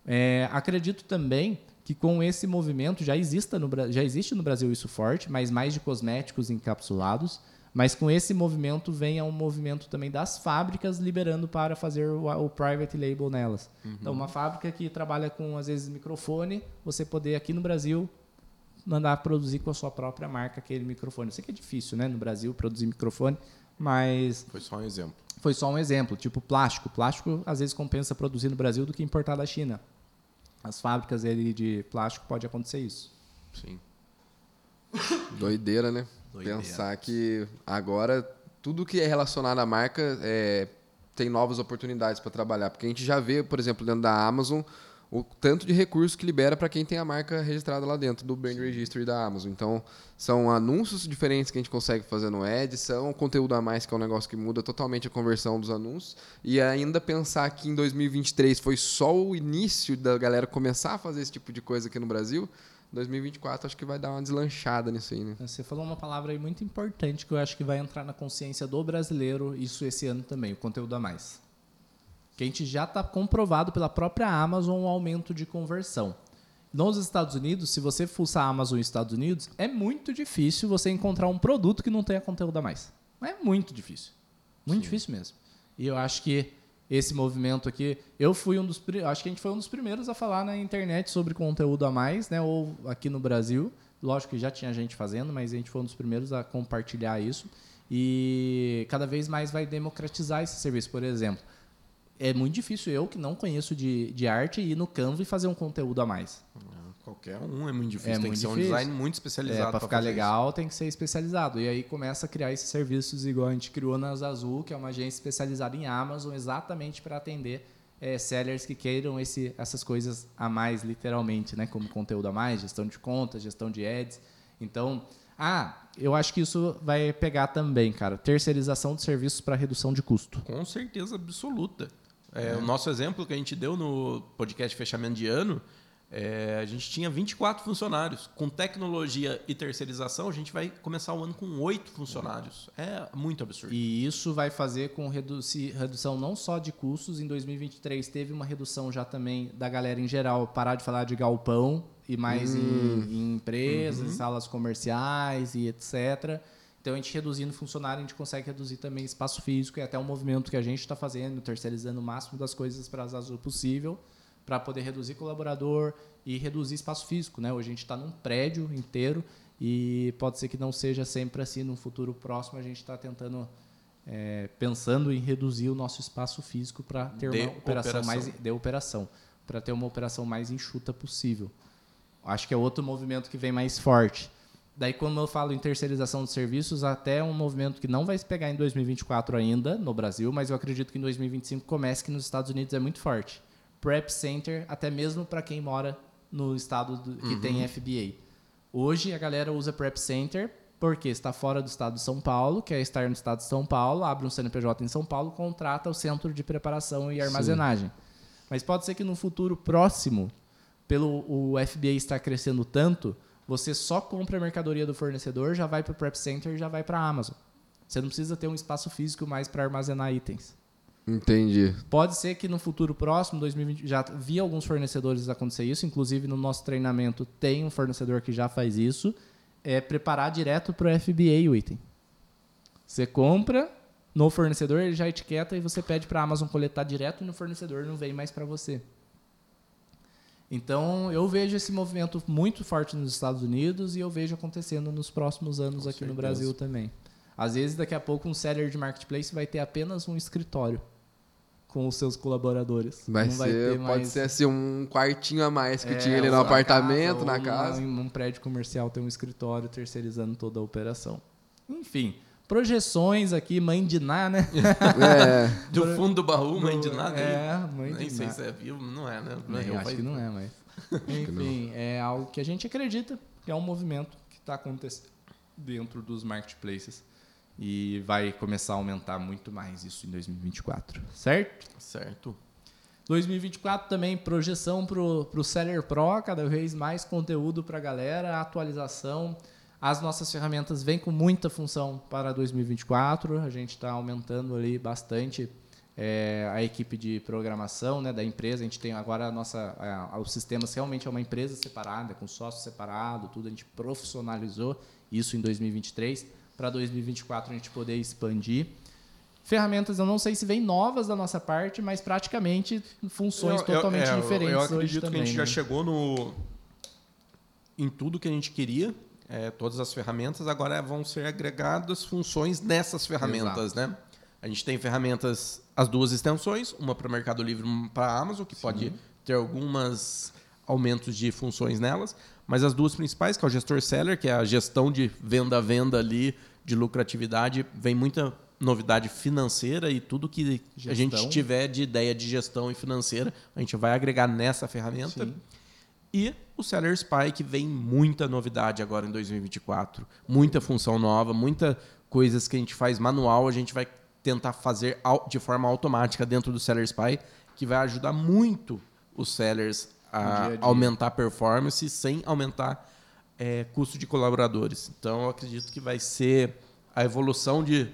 é, acredito também que com esse movimento já, exista no, já existe no Brasil isso forte, mas mais de cosméticos encapsulados. Mas com esse movimento vem um movimento também das fábricas liberando para fazer o, o private label nelas. Então, uma fábrica que trabalha com, às vezes, microfone, você poder aqui no Brasil mandar produzir com a sua própria marca aquele microfone. Eu sei que é difícil, né, no Brasil, produzir microfone, mas Foi só um exemplo. foi só um exemplo. Tipo plástico. Plástico às vezes compensa produzir no Brasil do que importar da China. As fábricas ali de plástico pode acontecer isso. Sim. Doideira, né? Doideira. Pensar que agora tudo que é relacionado à marca é, tem novas oportunidades para trabalhar. Porque a gente já vê, por exemplo, dentro da Amazon, o tanto de recurso que libera para quem tem a marca registrada lá dentro do Brand Registry da Amazon. Então, são anúncios diferentes que a gente consegue fazer no Ed, são conteúdo a mais, que é um negócio que muda totalmente a conversão dos anúncios. E ainda pensar que em 2023 foi só o início da galera começar a fazer esse tipo de coisa aqui no Brasil, 2024 acho que vai dar uma deslanchada nisso aí, né? Você falou uma palavra aí muito importante que eu acho que vai entrar na consciência do brasileiro, isso esse ano também, o conteúdo a mais. Que a gente já está comprovado pela própria Amazon um aumento de conversão. Nos Estados Unidos, se você fuçar a Amazon nos Estados Unidos, é muito difícil você encontrar um produto que não tenha conteúdo a mais. É muito difícil. Muito Sim. difícil mesmo. E eu acho que esse movimento aqui, eu fui um dos, acho que a gente foi um dos primeiros a falar na internet sobre conteúdo a mais, né, ou aqui no Brasil. Lógico que já tinha gente fazendo, mas a gente foi um dos primeiros a compartilhar isso. E cada vez mais vai democratizar esse serviço. Por exemplo, é muito difícil eu, que não conheço de, de arte, ir no Canva e fazer um conteúdo a mais. Qualquer um é muito difícil. É tem muito que ser difícil. um design muito especializado. É, para ficar legal, isso. tem que ser especializado. E aí começa a criar esses serviços igual a gente criou na Azul, que é uma agência especializada em Amazon, exatamente para atender é, sellers que queiram esse, essas coisas a mais, literalmente, né? Como conteúdo a mais, gestão de contas, gestão de ads. Então, ah, eu acho que isso vai pegar também, cara. Terceirização de serviços para redução de custo. Com certeza absoluta. É, é. O nosso exemplo que a gente deu no podcast Fechamento de Ano, é, a gente tinha 24 funcionários. Com tecnologia e terceirização, a gente vai começar o ano com oito funcionários. É muito absurdo. E isso vai fazer com redu redução não só de custos. Em 2023 teve uma redução já também da galera em geral, parar de falar de galpão e mais hum. em, em, empresas, uhum. salas comerciais e etc. Então, a gente reduzindo funcionário, a gente consegue reduzir também espaço físico, e até um movimento que a gente está fazendo, terceirizando o máximo das coisas para as Azul possível, para poder reduzir colaborador e reduzir espaço físico. Né? Hoje a gente está num prédio inteiro e pode ser que não seja sempre assim. No futuro próximo, a gente está tentando, é, pensando em reduzir o nosso espaço físico para ter de uma operação, operação mais de operação, para ter uma operação mais enxuta possível. Acho que é outro movimento que vem mais forte. Daí, quando eu falo em terceirização de serviços, até um movimento que não vai se pegar em 2024 ainda no Brasil, mas eu acredito que em 2025 comece, que nos Estados Unidos é muito forte. Prep Center, até mesmo para quem mora no estado do, que uhum. tem FBA. Hoje a galera usa Prep Center porque está fora do estado de São Paulo, quer estar no estado de São Paulo, abre um CNPJ em São Paulo, contrata o centro de preparação e armazenagem. Sim. Mas pode ser que no futuro próximo, pelo o FBA estar crescendo tanto, você só compra a mercadoria do fornecedor, já vai para o Prep Center e já vai para a Amazon. Você não precisa ter um espaço físico mais para armazenar itens. Entendi. Pode ser que no futuro próximo, 2020, já vi alguns fornecedores acontecer isso. Inclusive, no nosso treinamento, tem um fornecedor que já faz isso. É preparar direto para o FBA o item. Você compra no fornecedor, ele já etiqueta e você pede para a Amazon coletar direto no fornecedor, não vem mais para você. Então, eu vejo esse movimento muito forte nos Estados Unidos e eu vejo acontecendo nos próximos anos Com aqui certeza. no Brasil também. Às vezes, daqui a pouco, um seller de marketplace vai ter apenas um escritório com os seus colaboradores. Vai Não ser, vai pode ser assim, um quartinho a mais que é, tinha ali no apartamento, casa, na casa. Em um prédio comercial tem um escritório terceirizando toda a operação. Enfim, projeções aqui, mãe de Ná, né? É. Do fundo do baú, mãe de Ná. É, mãe de Nem sei se é vivo, não é, né? Não, eu acho que não é, mas... Enfim, é algo que a gente acredita que é um movimento que está acontecendo dentro dos marketplaces e vai começar a aumentar muito mais isso em 2024, certo? Certo. 2024 também projeção para o Seller Pro, cada vez mais conteúdo para a galera, atualização, as nossas ferramentas vêm com muita função para 2024. A gente está aumentando ali bastante é, a equipe de programação né, da empresa. A gente tem agora a nossa, a, os sistemas realmente é uma empresa separada, com sócio separado, tudo. A gente profissionalizou isso em 2023 para 2024 a gente poder expandir. Ferramentas, eu não sei se vem novas da nossa parte, mas praticamente funções eu, totalmente eu, é, diferentes. Eu, eu acredito também, que a gente né? já chegou no em tudo que a gente queria é, todas as ferramentas, agora vão ser agregadas funções nessas ferramentas, Exato. né? A gente tem ferramentas, as duas extensões, uma para o Mercado Livre e uma para a Amazon, que Sim. pode ter algumas aumentos de funções nelas, mas as duas principais, que é o gestor seller, que é a gestão de venda-venda ali, de lucratividade, vem muita novidade financeira e tudo que a gente Gestão. tiver de ideia de gestão e financeira, a gente vai agregar nessa ferramenta. Sim. E o Seller Spy, que vem muita novidade agora em 2024. Muita função nova, muita coisas que a gente faz manual, a gente vai tentar fazer de forma automática dentro do Seller Spy, que vai ajudar muito os sellers a a dia. aumentar a performance sem aumentar é, custo de colaboradores. Então, eu acredito que vai ser a evolução de,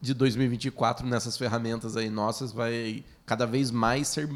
de 2024 nessas ferramentas aí nossas vai cada vez mais ser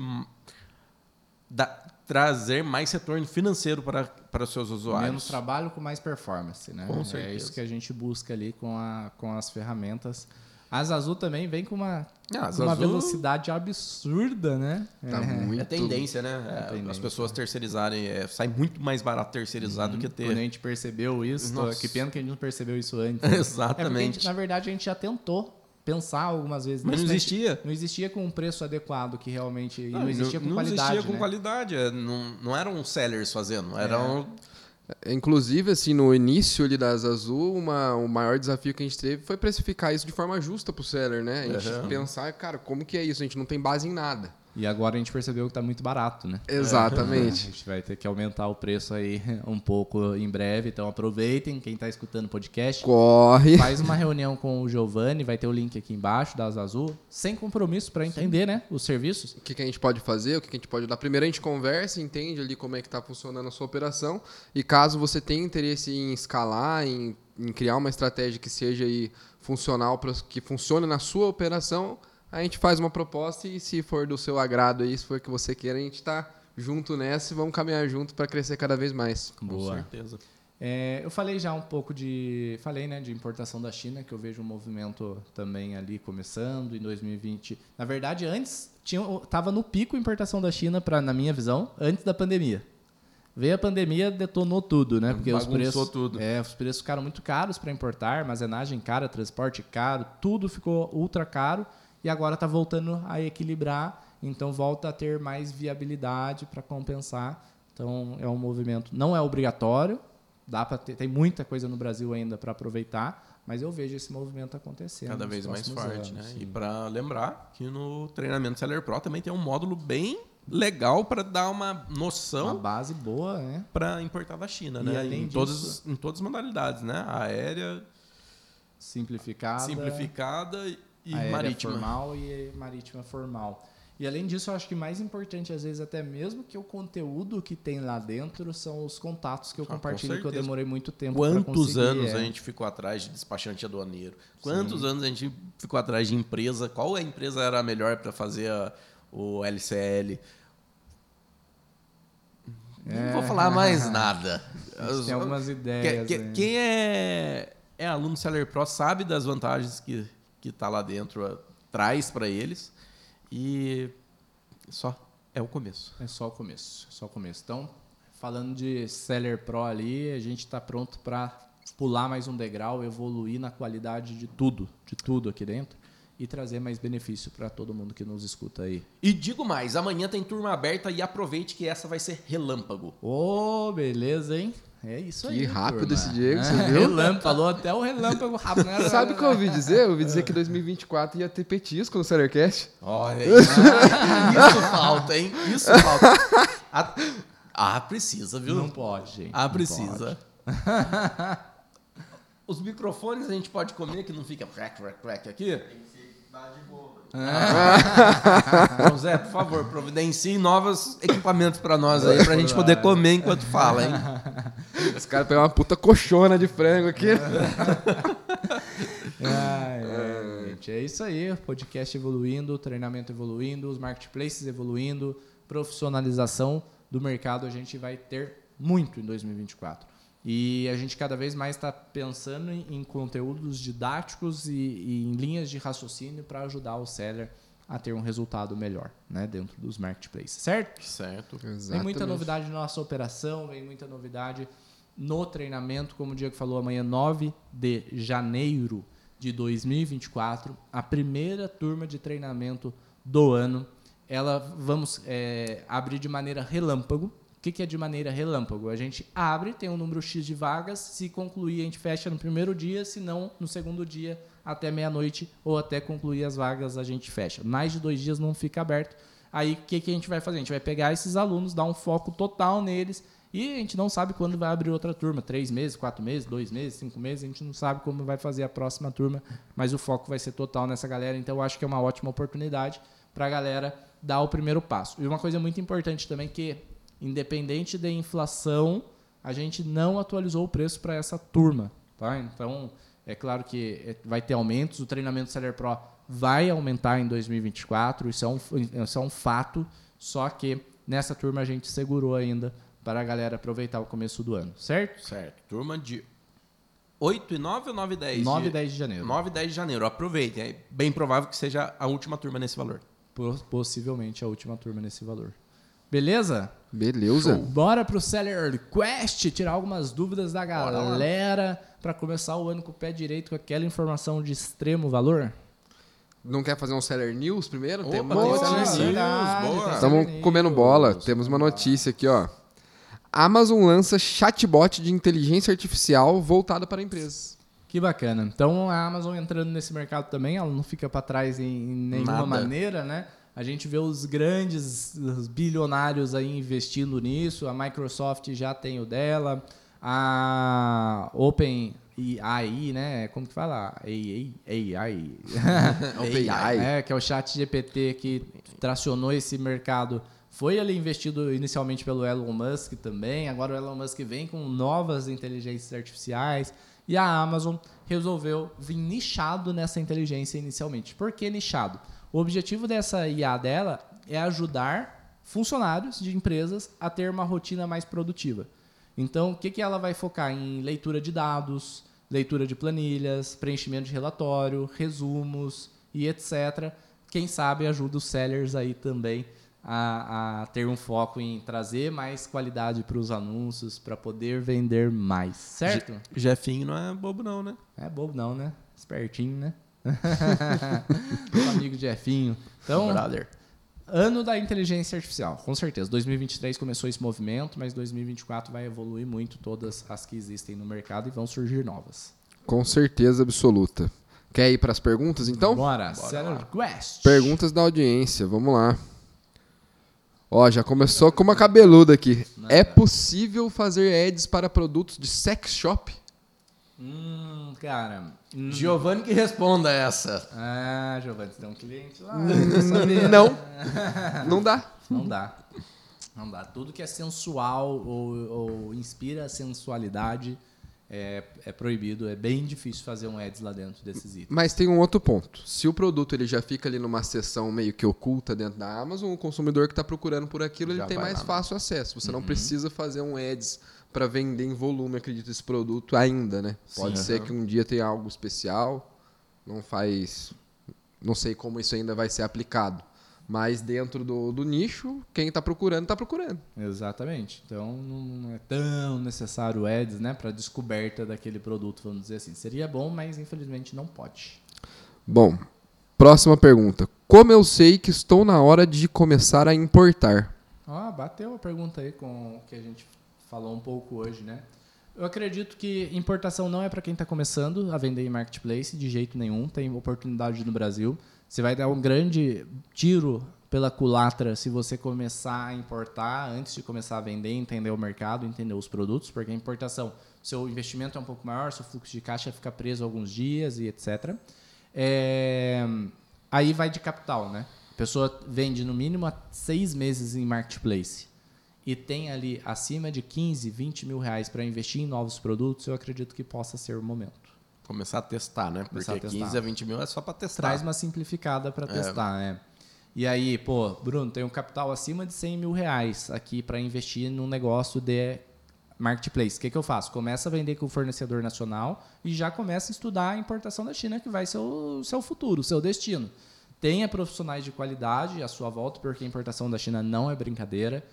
da- trazer mais retorno financeiro para, para os seus usuários. Menos trabalho com mais performance, né? Com É certeza. isso que a gente busca ali com, a, com as ferramentas. As Azul também vem com uma, Ah, com uma Azul- velocidade absurda, né? Tá muito. É tendência, né? É, tendência. As pessoas terceirizarem. É, sai muito mais barato terceirizar do que Quando a ter. gente percebeu isso, Nossa. que pena que a gente não percebeu isso antes. Exatamente. É a gente, na verdade, a gente já tentou pensar algumas vezes Mas não existia. Não existia com um preço adequado que realmente. E não, Não, existia com não qualidade. existia com né? qualidade. é, Não, não eram sellers fazendo. Eram. Inclusive, assim, no início ali das Azul, uma, o maior desafio que a gente teve foi precificar isso de forma justa pro seller, né? A gente Uhum. pensar, cara, como que é isso? A gente não tem base em nada. E agora a gente percebeu que tá muito barato, né? A Exatamente. gente vai ter que aumentar o preço aí um pouco em breve. Então aproveitem, quem está escutando o podcast. Corre. Faz uma reunião com o Giovanni, vai ter o link aqui embaixo das Azul, sem compromisso para entender, né, os serviços. O que, que a gente pode fazer, o que, que a gente pode dar. Primeiro a gente conversa, entende ali como é que está funcionando a sua operação. E caso você tenha interesse em escalar, em, em criar uma estratégia que seja aí funcional, pra, que funcione na sua operação, a gente faz uma proposta e se for do seu agrado aí, se for o que você queira, a gente está junto nessa e vamos caminhar junto para crescer cada vez mais. Com Boa. certeza. É, eu falei já um pouco de. Falei, né, de importação da China, que eu vejo um movimento também ali começando em 2020. Na verdade, antes tinha, tava no pico a importação da China, pra, na minha visão, antes da pandemia. Veio a pandemia, detonou tudo, né? Porque os preços, tudo. É, os preços ficaram muito caros para importar, armazenagem cara, transporte caro, tudo ficou ultra caro e agora está voltando a equilibrar, então volta a ter mais viabilidade para compensar. Então é um movimento, não é obrigatório, dá para ter, tem muita coisa no Brasil ainda para aproveitar, mas eu vejo esse movimento acontecendo. Cada vez mais forte, anos, né? sim. E para lembrar que no treinamento Seller Pro também tem um módulo bem legal para dar uma Uma noção base boa, né? para importar da China, E né? Em disso- todas, em todas as modalidades, né? Aérea, Simplificada. simplificada e aérea marítima. formal e marítima formal. E além disso, eu acho que mais importante, às vezes, até mesmo que o conteúdo que tem lá dentro são os contatos que eu Ah, com compartilho, que eu demorei muito tempo Quantos anos é. a gente ficou atrás de despachante aduaneiro? Quantos anos a gente ficou atrás de empresa? Qual a empresa era a melhor para fazer a- o LCL? Não vou falar mais nada. É. A gente tem algumas ideias. que- né? Quem é, é aluno Seller Pro sabe das vantagens que que tá lá dentro, a- traz para eles e só é o começo. É só o começo, é só o começo. Então, falando de Seller Pro ali, a gente está pronto para pular mais um degrau, evoluir na qualidade de tudo, de tudo aqui dentro e trazer mais benefício para todo mundo que nos escuta aí. E digo mais, amanhã tem turma aberta e aproveite que essa vai ser relâmpago. Ô, beleza, hein? É isso Que aí. rápido turma. esse Diego, você É, viu? Relâmpago, falou até o relâmpago rápido. né? Sabe o que eu ouvi dizer? Eu ouvi dizer que 2024 ia ter petisco no Sellercast. Olha isso. isso falta, hein? Isso falta. Ah, ah, precisa, viu? Não pode, gente. Ah, precisa. Os microfones a gente pode comer que não fica crack, crack, crack aqui? Então, Zé, por favor, providencie novos equipamentos pra nós aí, pra gente poder comer enquanto fala, hein? Os caras pegaram uma puta coxona de frango aqui. Gente, é isso aí. Podcast evoluindo, treinamento evoluindo, os marketplaces evoluindo, profissionalização do mercado a gente vai ter muito em 2024. E a gente cada vez mais está pensando em, em conteúdos didáticos e, e em linhas de raciocínio para ajudar o seller a ter um resultado melhor né, dentro dos marketplaces, certo? Certo. Vem muita novidade na nossa operação, vem muita novidade no treinamento, como o Diego falou, amanhã 9 de janeiro de 2024, a primeira turma de treinamento do ano. Ela vamos é, abrir de maneira relâmpago. O que, que é de maneira relâmpago? A gente abre, tem um número X de vagas, se concluir, a gente fecha no primeiro dia, se não, no segundo dia, até meia-noite ou até concluir as vagas a gente fecha. Mais de dois dias não fica aberto. Aí o que, que a gente vai fazer? A gente vai pegar esses alunos, dar um foco total neles e a gente não sabe quando vai abrir outra turma. Três meses, quatro meses, dois meses, cinco meses. A gente não sabe como vai fazer a próxima turma, mas o foco vai ser total nessa galera. Então eu acho que é uma ótima oportunidade para a galera dar o primeiro passo. E uma coisa muito importante também que, independente da inflação, a gente não atualizou o preço para essa turma. Tá? Então, é claro que é, vai ter aumentos. O treinamento Seller Pro vai aumentar em 2024. Isso é um, isso é um fato. Só que nessa turma a gente segurou ainda para a galera aproveitar o começo do ano, certo? Certo. Turma de 8 e 9 ou 9 e 10? 9 e 10 de janeiro. 9 e 10 de janeiro. Aproveitem. É bem provável que seja a última turma nesse valor. Possivelmente a última turma nesse valor. Beleza? Beleza. Show. Bora pro Seller Quest tirar algumas dúvidas da galera para começar o ano com o pé direito com aquela informação de extremo valor? Não quer fazer um Seller News primeiro? Opa, tem uma notícia. News. Estamos comendo bola. Temos uma notícia aqui, ó. Amazon lança chatbot de inteligência artificial voltada para empresas. Que bacana. Então a Amazon entrando nesse mercado também, ela não fica para trás em nenhuma Nada. maneira, né? A gente vê os grandes os bilionários aí investindo nisso. A Microsoft já tem o dela. A Open AI, né? Como que fala? AI. AI. OpenAI. É, que é o chat GPT que tracionou esse mercado. Foi ali investido inicialmente pelo Elon Musk também. Agora o Elon Musk vem com novas inteligências artificiais. E a Amazon resolveu vir nichado nessa inteligência inicialmente. Por que nichado? O objetivo dessa IA dela é ajudar funcionários de empresas a ter uma rotina mais produtiva. Então, o que, que ela vai focar? Em leitura de dados, leitura de planilhas, preenchimento de relatório, resumos e etc. Quem sabe ajuda os sellers aí também a, a ter um foco em trazer mais qualidade para os anúncios, para poder vender mais, certo? Jefinho não é bobo não, né? É bobo não, né? Espertinho, né? Meu amigo Jefinho. Então, Brother. ano da inteligência artificial, com certeza. 2023 começou esse movimento, mas 2024 vai evoluir muito todas as que existem no mercado e vão surgir novas. Com certeza absoluta. Quer ir para as perguntas, então? Bora, Quest. Perguntas da audiência, vamos lá. Ó, já começou com uma cabeluda aqui. É possível fazer ads para produtos de sex shop? Hum, cara. hum. Giovanni que responda essa. Ah, Giovanni, você tem um cliente lá. sabia. Não. Não dá. Não dá. Não dá. Tudo que é sensual ou, ou inspira sensualidade é, é proibido. É bem difícil fazer um ads lá dentro desses itens. Mas tem um outro ponto. Se o produto ele já fica ali numa seção meio que oculta dentro da Amazon, o consumidor que está procurando por aquilo, ele Já tem mais lá, né? fácil acesso. Você não precisa fazer um ads para vender em volume, acredito, esse produto ainda, né? Pode Sim, ser aham. que um dia tenha algo especial. Não faz... Não sei como isso ainda vai ser aplicado. Mas dentro do, do nicho, quem está procurando, está procurando. Exatamente. Então não é tão necessário ads, né, para descoberta daquele produto, vamos dizer assim. Seria bom, mas infelizmente não pode. Bom, próxima pergunta. Como eu sei que estou na hora de começar a importar? Ah, bateu a pergunta aí com o que a gente falou um pouco hoje, né? Eu acredito que importação não é para quem está começando a vender em marketplace de jeito nenhum. Tem oportunidade no Brasil. Você vai dar um grande tiro pela culatra se você começar a importar antes de começar a vender, entender o mercado, entender os produtos, porque a importação, seu investimento é um pouco maior, seu fluxo de caixa fica preso alguns dias e etc. É, Aí vai de capital, né? A pessoa vende no mínimo há seis meses em marketplace e tem ali acima de 15, 20 mil reais para investir em novos produtos, eu acredito que possa ser o momento. Começar a testar, né? Começar Porque a testar. 15 a 20 mil é só para testar. Traz uma simplificada para testar, né? E aí, pô, Bruno, tem um capital acima de 100 mil reais aqui para investir num negócio de marketplace. O que, que eu faço? Começa a vender com o fornecedor nacional e já começa a estudar a importação da China, que vai ser o seu futuro, o seu destino. Tenha profissionais de qualidade à sua volta, porque a importação da China não é brincadeira.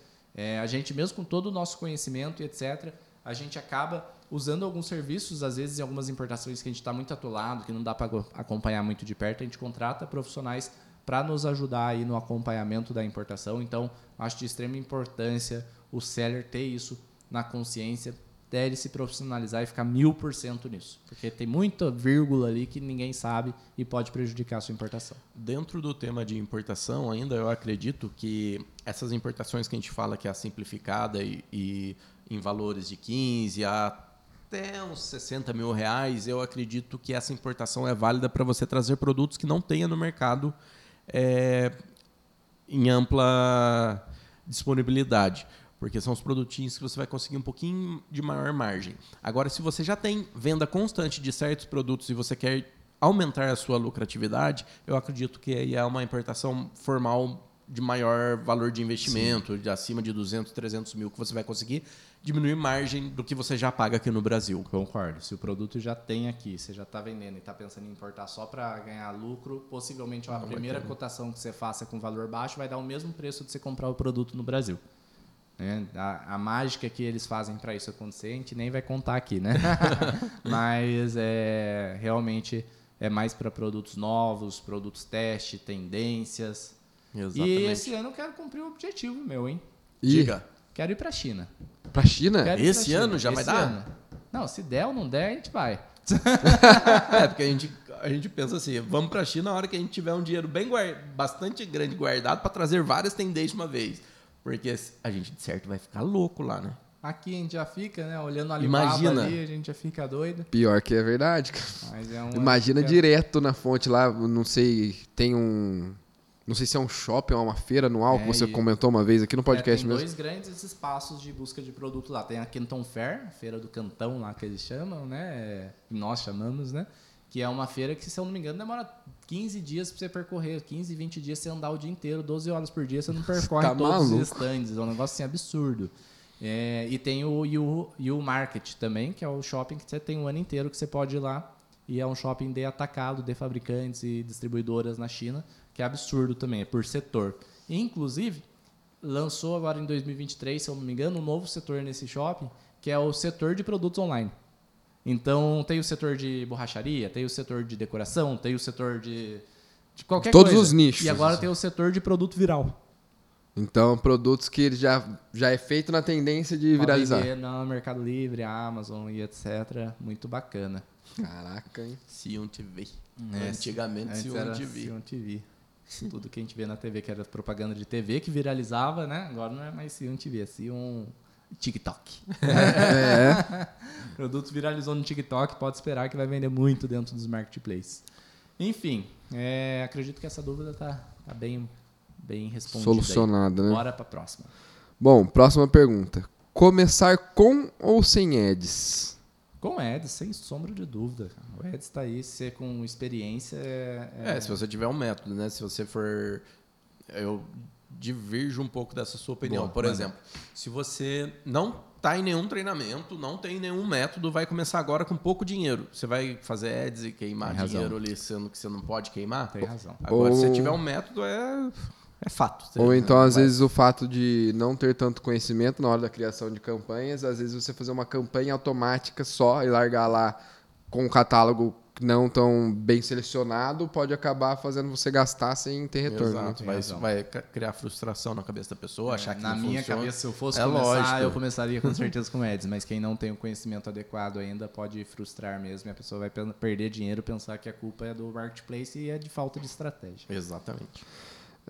É, a gente, mesmo com todo o nosso conhecimento e etc., a gente acaba usando alguns serviços, às vezes em algumas importações que a gente está muito atolado, que não dá para acompanhar muito de perto, a gente contrata profissionais para nos ajudar aí no acompanhamento da importação. Então, acho de extrema importância o seller ter isso na consciência, até ele se profissionalizar e ficar mil por cento nisso. Porque tem muita vírgula ali que ninguém sabe e pode prejudicar a sua importação. Dentro do tema de importação, ainda eu acredito que essas importações que a gente fala que é a simplificada e, e em valores de 15 a até uns 60 mil reais, eu acredito que essa importação é válida para você trazer produtos que não tenha no mercado é, em ampla disponibilidade. Porque são os produtinhos que você vai conseguir um pouquinho de maior margem. Agora, se você já tem venda constante de certos produtos e você quer aumentar a sua lucratividade, eu acredito que aí é uma importação formal de maior valor de investimento, de acima de 200, 300 mil, que você vai conseguir diminuir margem do que você já paga aqui no Brasil. Concordo. Se o produto já tem aqui, você já está vendendo e está pensando em importar só para ganhar lucro, possivelmente a Não primeira ter. cotação que você faça com valor baixo vai dar o mesmo preço de você comprar o produto no Brasil. Né? A, a mágica que eles fazem para isso acontecer, a gente nem vai contar aqui, né? Mas é, realmente é mais para produtos novos, produtos teste, tendências. Exatamente. E esse ano eu quero cumprir o objetivo meu, hein? E Diga. Quero ir para a China. pra China? Quero Esse China. ano já vai Esse dar? ano. Não, se der ou não der, a gente vai. É, porque a gente, a gente pensa assim, vamos para a China na hora que a gente tiver um dinheiro bem guar- bastante grande guardado para trazer várias tendências de uma vez. Porque a gente, de certo, vai ficar louco lá, né? Aqui a gente já fica, né? Olhando a Alibaba Imagina. ali, a gente já fica doido. Pior que é verdade, cara. Mas é um Imagina é- direto na fonte lá, não sei, tem um. Não sei se é um shopping ou uma feira anual que É, você e- comentou uma vez aqui no podcast é, tem mesmo. dois grandes espaços de busca de produto lá. Tem a Canton Fair, a feira do cantão lá que eles chamam, né? É, Nós chamamos, né? Que é uma feira que, se eu não me engano, demora 15 dias pra você percorrer. 15, 20 dias você andar o dia inteiro, 12 horas por dia, você não percorre Tá todos maluco. os stands. É um negócio assim absurdo. É, e tem o U, U Market também, que é o shopping que você tem o ano inteiro que você pode ir lá. E é um shopping de atacado de fabricantes e distribuidoras na China, que é absurdo também, é por setor. Inclusive, lançou agora em 2023, se eu não me engano, um novo setor nesse shopping, que é o setor de produtos online. Então, tem o setor de borracharia, tem o setor de decoração, tem o setor de, de qualquer Todos coisa. os nichos. E agora tem o setor de produto viral. Então, produtos que ele já, já é feito na tendência de viralizar. no Mercado Livre, Amazon e etc. Muito bacana. Caraca, hein? Sion TV. É, Antigamente, Sion era TV. Sion TV. Tudo que a gente vê na TV, que era propaganda de TV, que viralizava, né? Agora não é mais Sion TV, é Sion TikTok. É. O produto viralizou no TikTok, pode esperar que vai vender muito dentro dos marketplaces. Enfim, é, acredito que essa dúvida tá, tá bem, bem respondida. aí. Solucionada, né? Bora pra próxima. Bom, próxima pergunta. Começar com ou sem ads? Com Ads, sem sombra de dúvida. O Ads está aí, ser com experiência é, É, se você tiver um método, né? Se você for. Eu divirjo um pouco dessa sua opinião. Boa, Por exemplo, se você não está em nenhum treinamento, não tem nenhum método, vai começar agora com pouco dinheiro. Você vai fazer ads e queimar Tem razão. dinheiro ali, sendo que você não pode queimar? Tem razão. Agora, se você Ou- tiver um método, é, é fato. Você Ou então, às vai- vezes, o fato de não ter tanto conhecimento na hora da criação de campanhas, às vezes você fazer uma campanha automática só e largar lá com um catálogo não tão bem selecionado, pode acabar fazendo você gastar sem ter retorno. né? Exato, Tem vai, vai criar frustração na cabeça da pessoa, achar que Na não minha funciona. cabeça, se eu fosse É começar, lógico. eu começaria com certeza com ads, mas quem não tem o conhecimento adequado ainda pode frustrar mesmo e a pessoa vai perder dinheiro pensar que a culpa é do marketplace e é de falta de estratégia. Exatamente.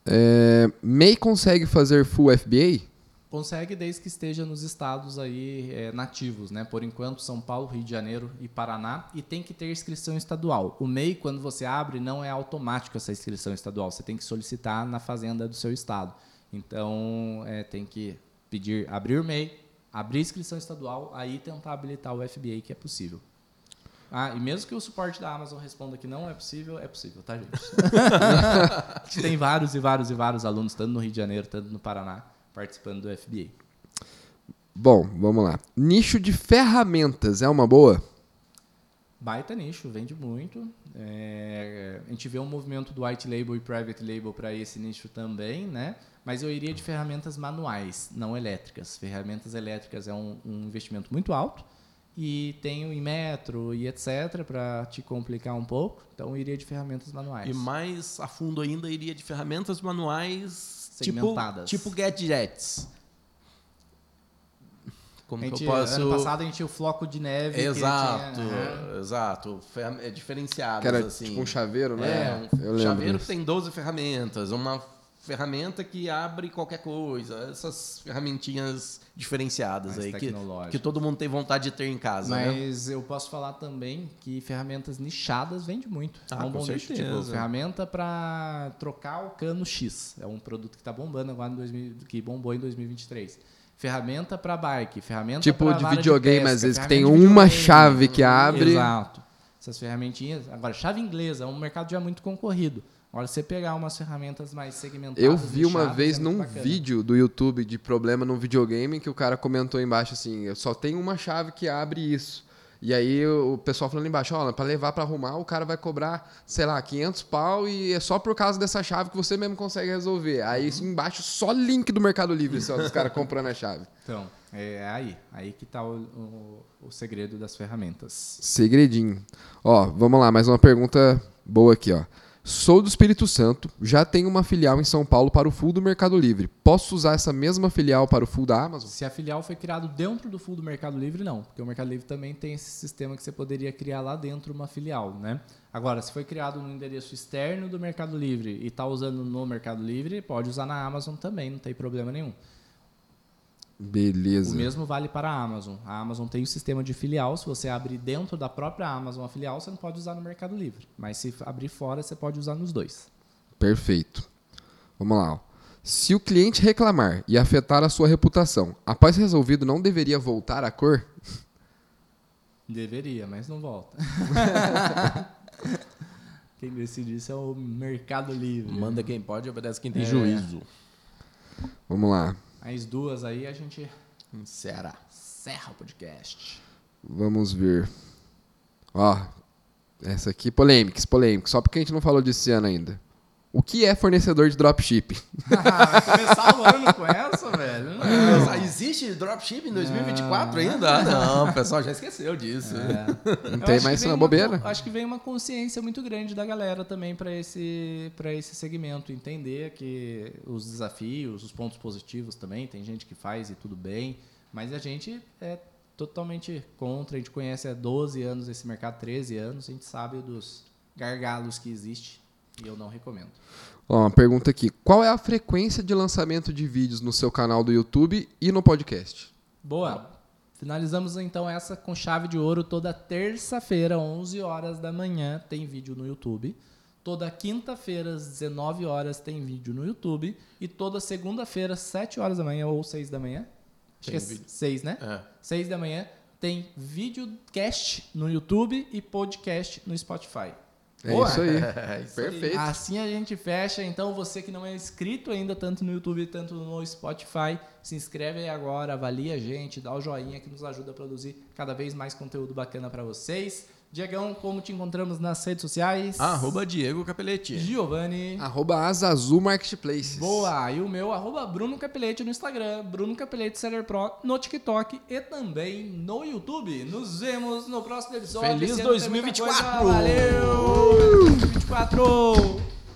É, MEI consegue fazer full FBA? Consegue desde que esteja nos estados aí é, nativos, né? Por enquanto, São Paulo, Rio de Janeiro e Paraná. E tem que ter inscrição estadual. O MEI, quando você abre, não é automático essa inscrição estadual. Você tem que solicitar na fazenda do seu estado. Então, é, tem que pedir, abrir o MEI, abrir inscrição estadual, aí tentar habilitar o FBA, que é possível. Ah, e mesmo que o suporte da Amazon responda que não é possível, é possível, tá, gente? Tem vários e vários e vários alunos, tanto no Rio de Janeiro, tanto no Paraná, participando do FBA. Bom, vamos lá. Nicho de ferramentas é uma boa? Baita nicho, vende muito. É, a gente vê um movimento do white label e private label para esse nicho também, né? Mas eu iria de ferramentas manuais, não elétricas. Ferramentas elétricas é um, um investimento muito alto e tem o Inmetro e etc. para te complicar um pouco. Então eu iria de ferramentas manuais. E mais a fundo ainda, iria de ferramentas manuais Segmentadas. tipo gadgets. Como A que gente, eu posso. Ano passado a gente tinha o floco de neve. Exato, tinha, né? exato. É diferenciadas, Que era assim. tipo um chaveiro, né? É, Eu um lembro. chaveiro que disso. tem 12 ferramentas, uma ferramenta que abre qualquer coisa, essas ferramentinhas diferenciadas Mais aí que, que todo mundo tem vontade de ter em casa, né? Mas eu posso falar também que ferramentas nichadas vende muito. Ah, é um bom nicho. Tipo, ferramenta para trocar o cano X. É um produto que está bombando agora em 2000, que bombou em 2023. Ferramenta para bike, ferramenta Tipo pra de vara videogame, pesca, às vezes, que tem de uma chave que abre. Exato. Essas ferramentinhas. Agora, chave inglesa é um mercado já muito concorrido. Agora, você pegar umas ferramentas mais segmentadas. Eu vi uma vez é num bacana. vídeo do YouTube de problema num videogame que o cara comentou embaixo assim: eu só tem uma chave que abre isso. E aí o pessoal falando embaixo, ó, para levar para arrumar, o cara vai cobrar, sei lá, 500 pau e é só por causa dessa chave que você mesmo consegue resolver. Aí isso embaixo só link do Mercado Livre, só dos caras comprando a chave. Então, é aí. Aí que está o, o, o segredo das ferramentas. Segredinho. Ó, vamos lá, mais uma pergunta boa aqui, ó. Sou do Espírito Santo, já tenho uma filial em São Paulo para o full do Mercado Livre. Posso usar essa mesma filial para o full da Amazon? Se a filial foi criado dentro do full do Mercado Livre, não. Porque o Mercado Livre também tem esse sistema que você poderia criar lá dentro uma filial, né? Agora, se foi criado no endereço externo do Mercado Livre e está usando no Mercado Livre, pode usar na Amazon também, não tem problema nenhum. Beleza. O mesmo vale para a Amazon. A Amazon tem o sistema de filial. Se você abrir dentro da própria Amazon a filial, você não pode usar no Mercado Livre. Mas se abrir fora, você pode usar nos dois. Perfeito. Vamos lá. Se o cliente reclamar e afetar a sua reputação, após resolvido, não deveria voltar à cor? Deveria, mas não volta. quem decide isso é o Mercado Livre. Manda quem pode, obedece quem tem É. juízo. Vamos lá. As duas aí a gente Será? encerra o podcast. Vamos ver. Ó, essa aqui, polêmicas, polêmicas. Só porque a gente não falou disso esse ano ainda. O que é fornecedor de dropship? Vai começar o ano com essa, ah, existe dropship em 2024 ainda? Ah, não, o pessoal já esqueceu disso. É. Não tem mais uma bobeira? co- acho que vem uma consciência muito grande da galera também para esse, pra esse segmento. Entender que os desafios, os pontos positivos também, tem gente que faz e tudo bem, mas a gente é totalmente contra. A gente conhece há 12 anos esse mercado, 13 anos, a gente sabe dos gargalos que existe e eu não recomendo. Ó, uma pergunta aqui. Qual é a frequência de lançamento de vídeos no seu canal do YouTube e no podcast? Boa. Finalizamos então essa com chave de ouro toda terça-feira, 11 horas da manhã, tem vídeo no YouTube. Toda quinta-feira, às 19 horas, tem vídeo no YouTube. E toda segunda-feira, 7 horas da manhã ou 6 da manhã. Acho Tem que é vídeo. 6, né? É. 6 da manhã tem videocast no YouTube e podcast no Spotify. É Boa. isso aí. É isso aí. Perfeito. Assim a gente fecha. Então, você que não é inscrito ainda, tanto no YouTube quanto no Spotify, se inscreve aí agora, avalia a gente, dá o joinha que nos ajuda a produzir cada vez mais conteúdo bacana para vocês. Diegão, como te encontramos nas redes sociais? Arroba Diego Capelletti. Giovanni. Arroba Azazul Marketplaces. Boa! E o meu, arroba Bruno Capelete no Instagram, Bruno Capelete Seller Pro no TikTok e também no YouTube. Nos vemos no próximo episódio. Feliz Esse ano tem muita 2024! coisa. Valeu! 2024!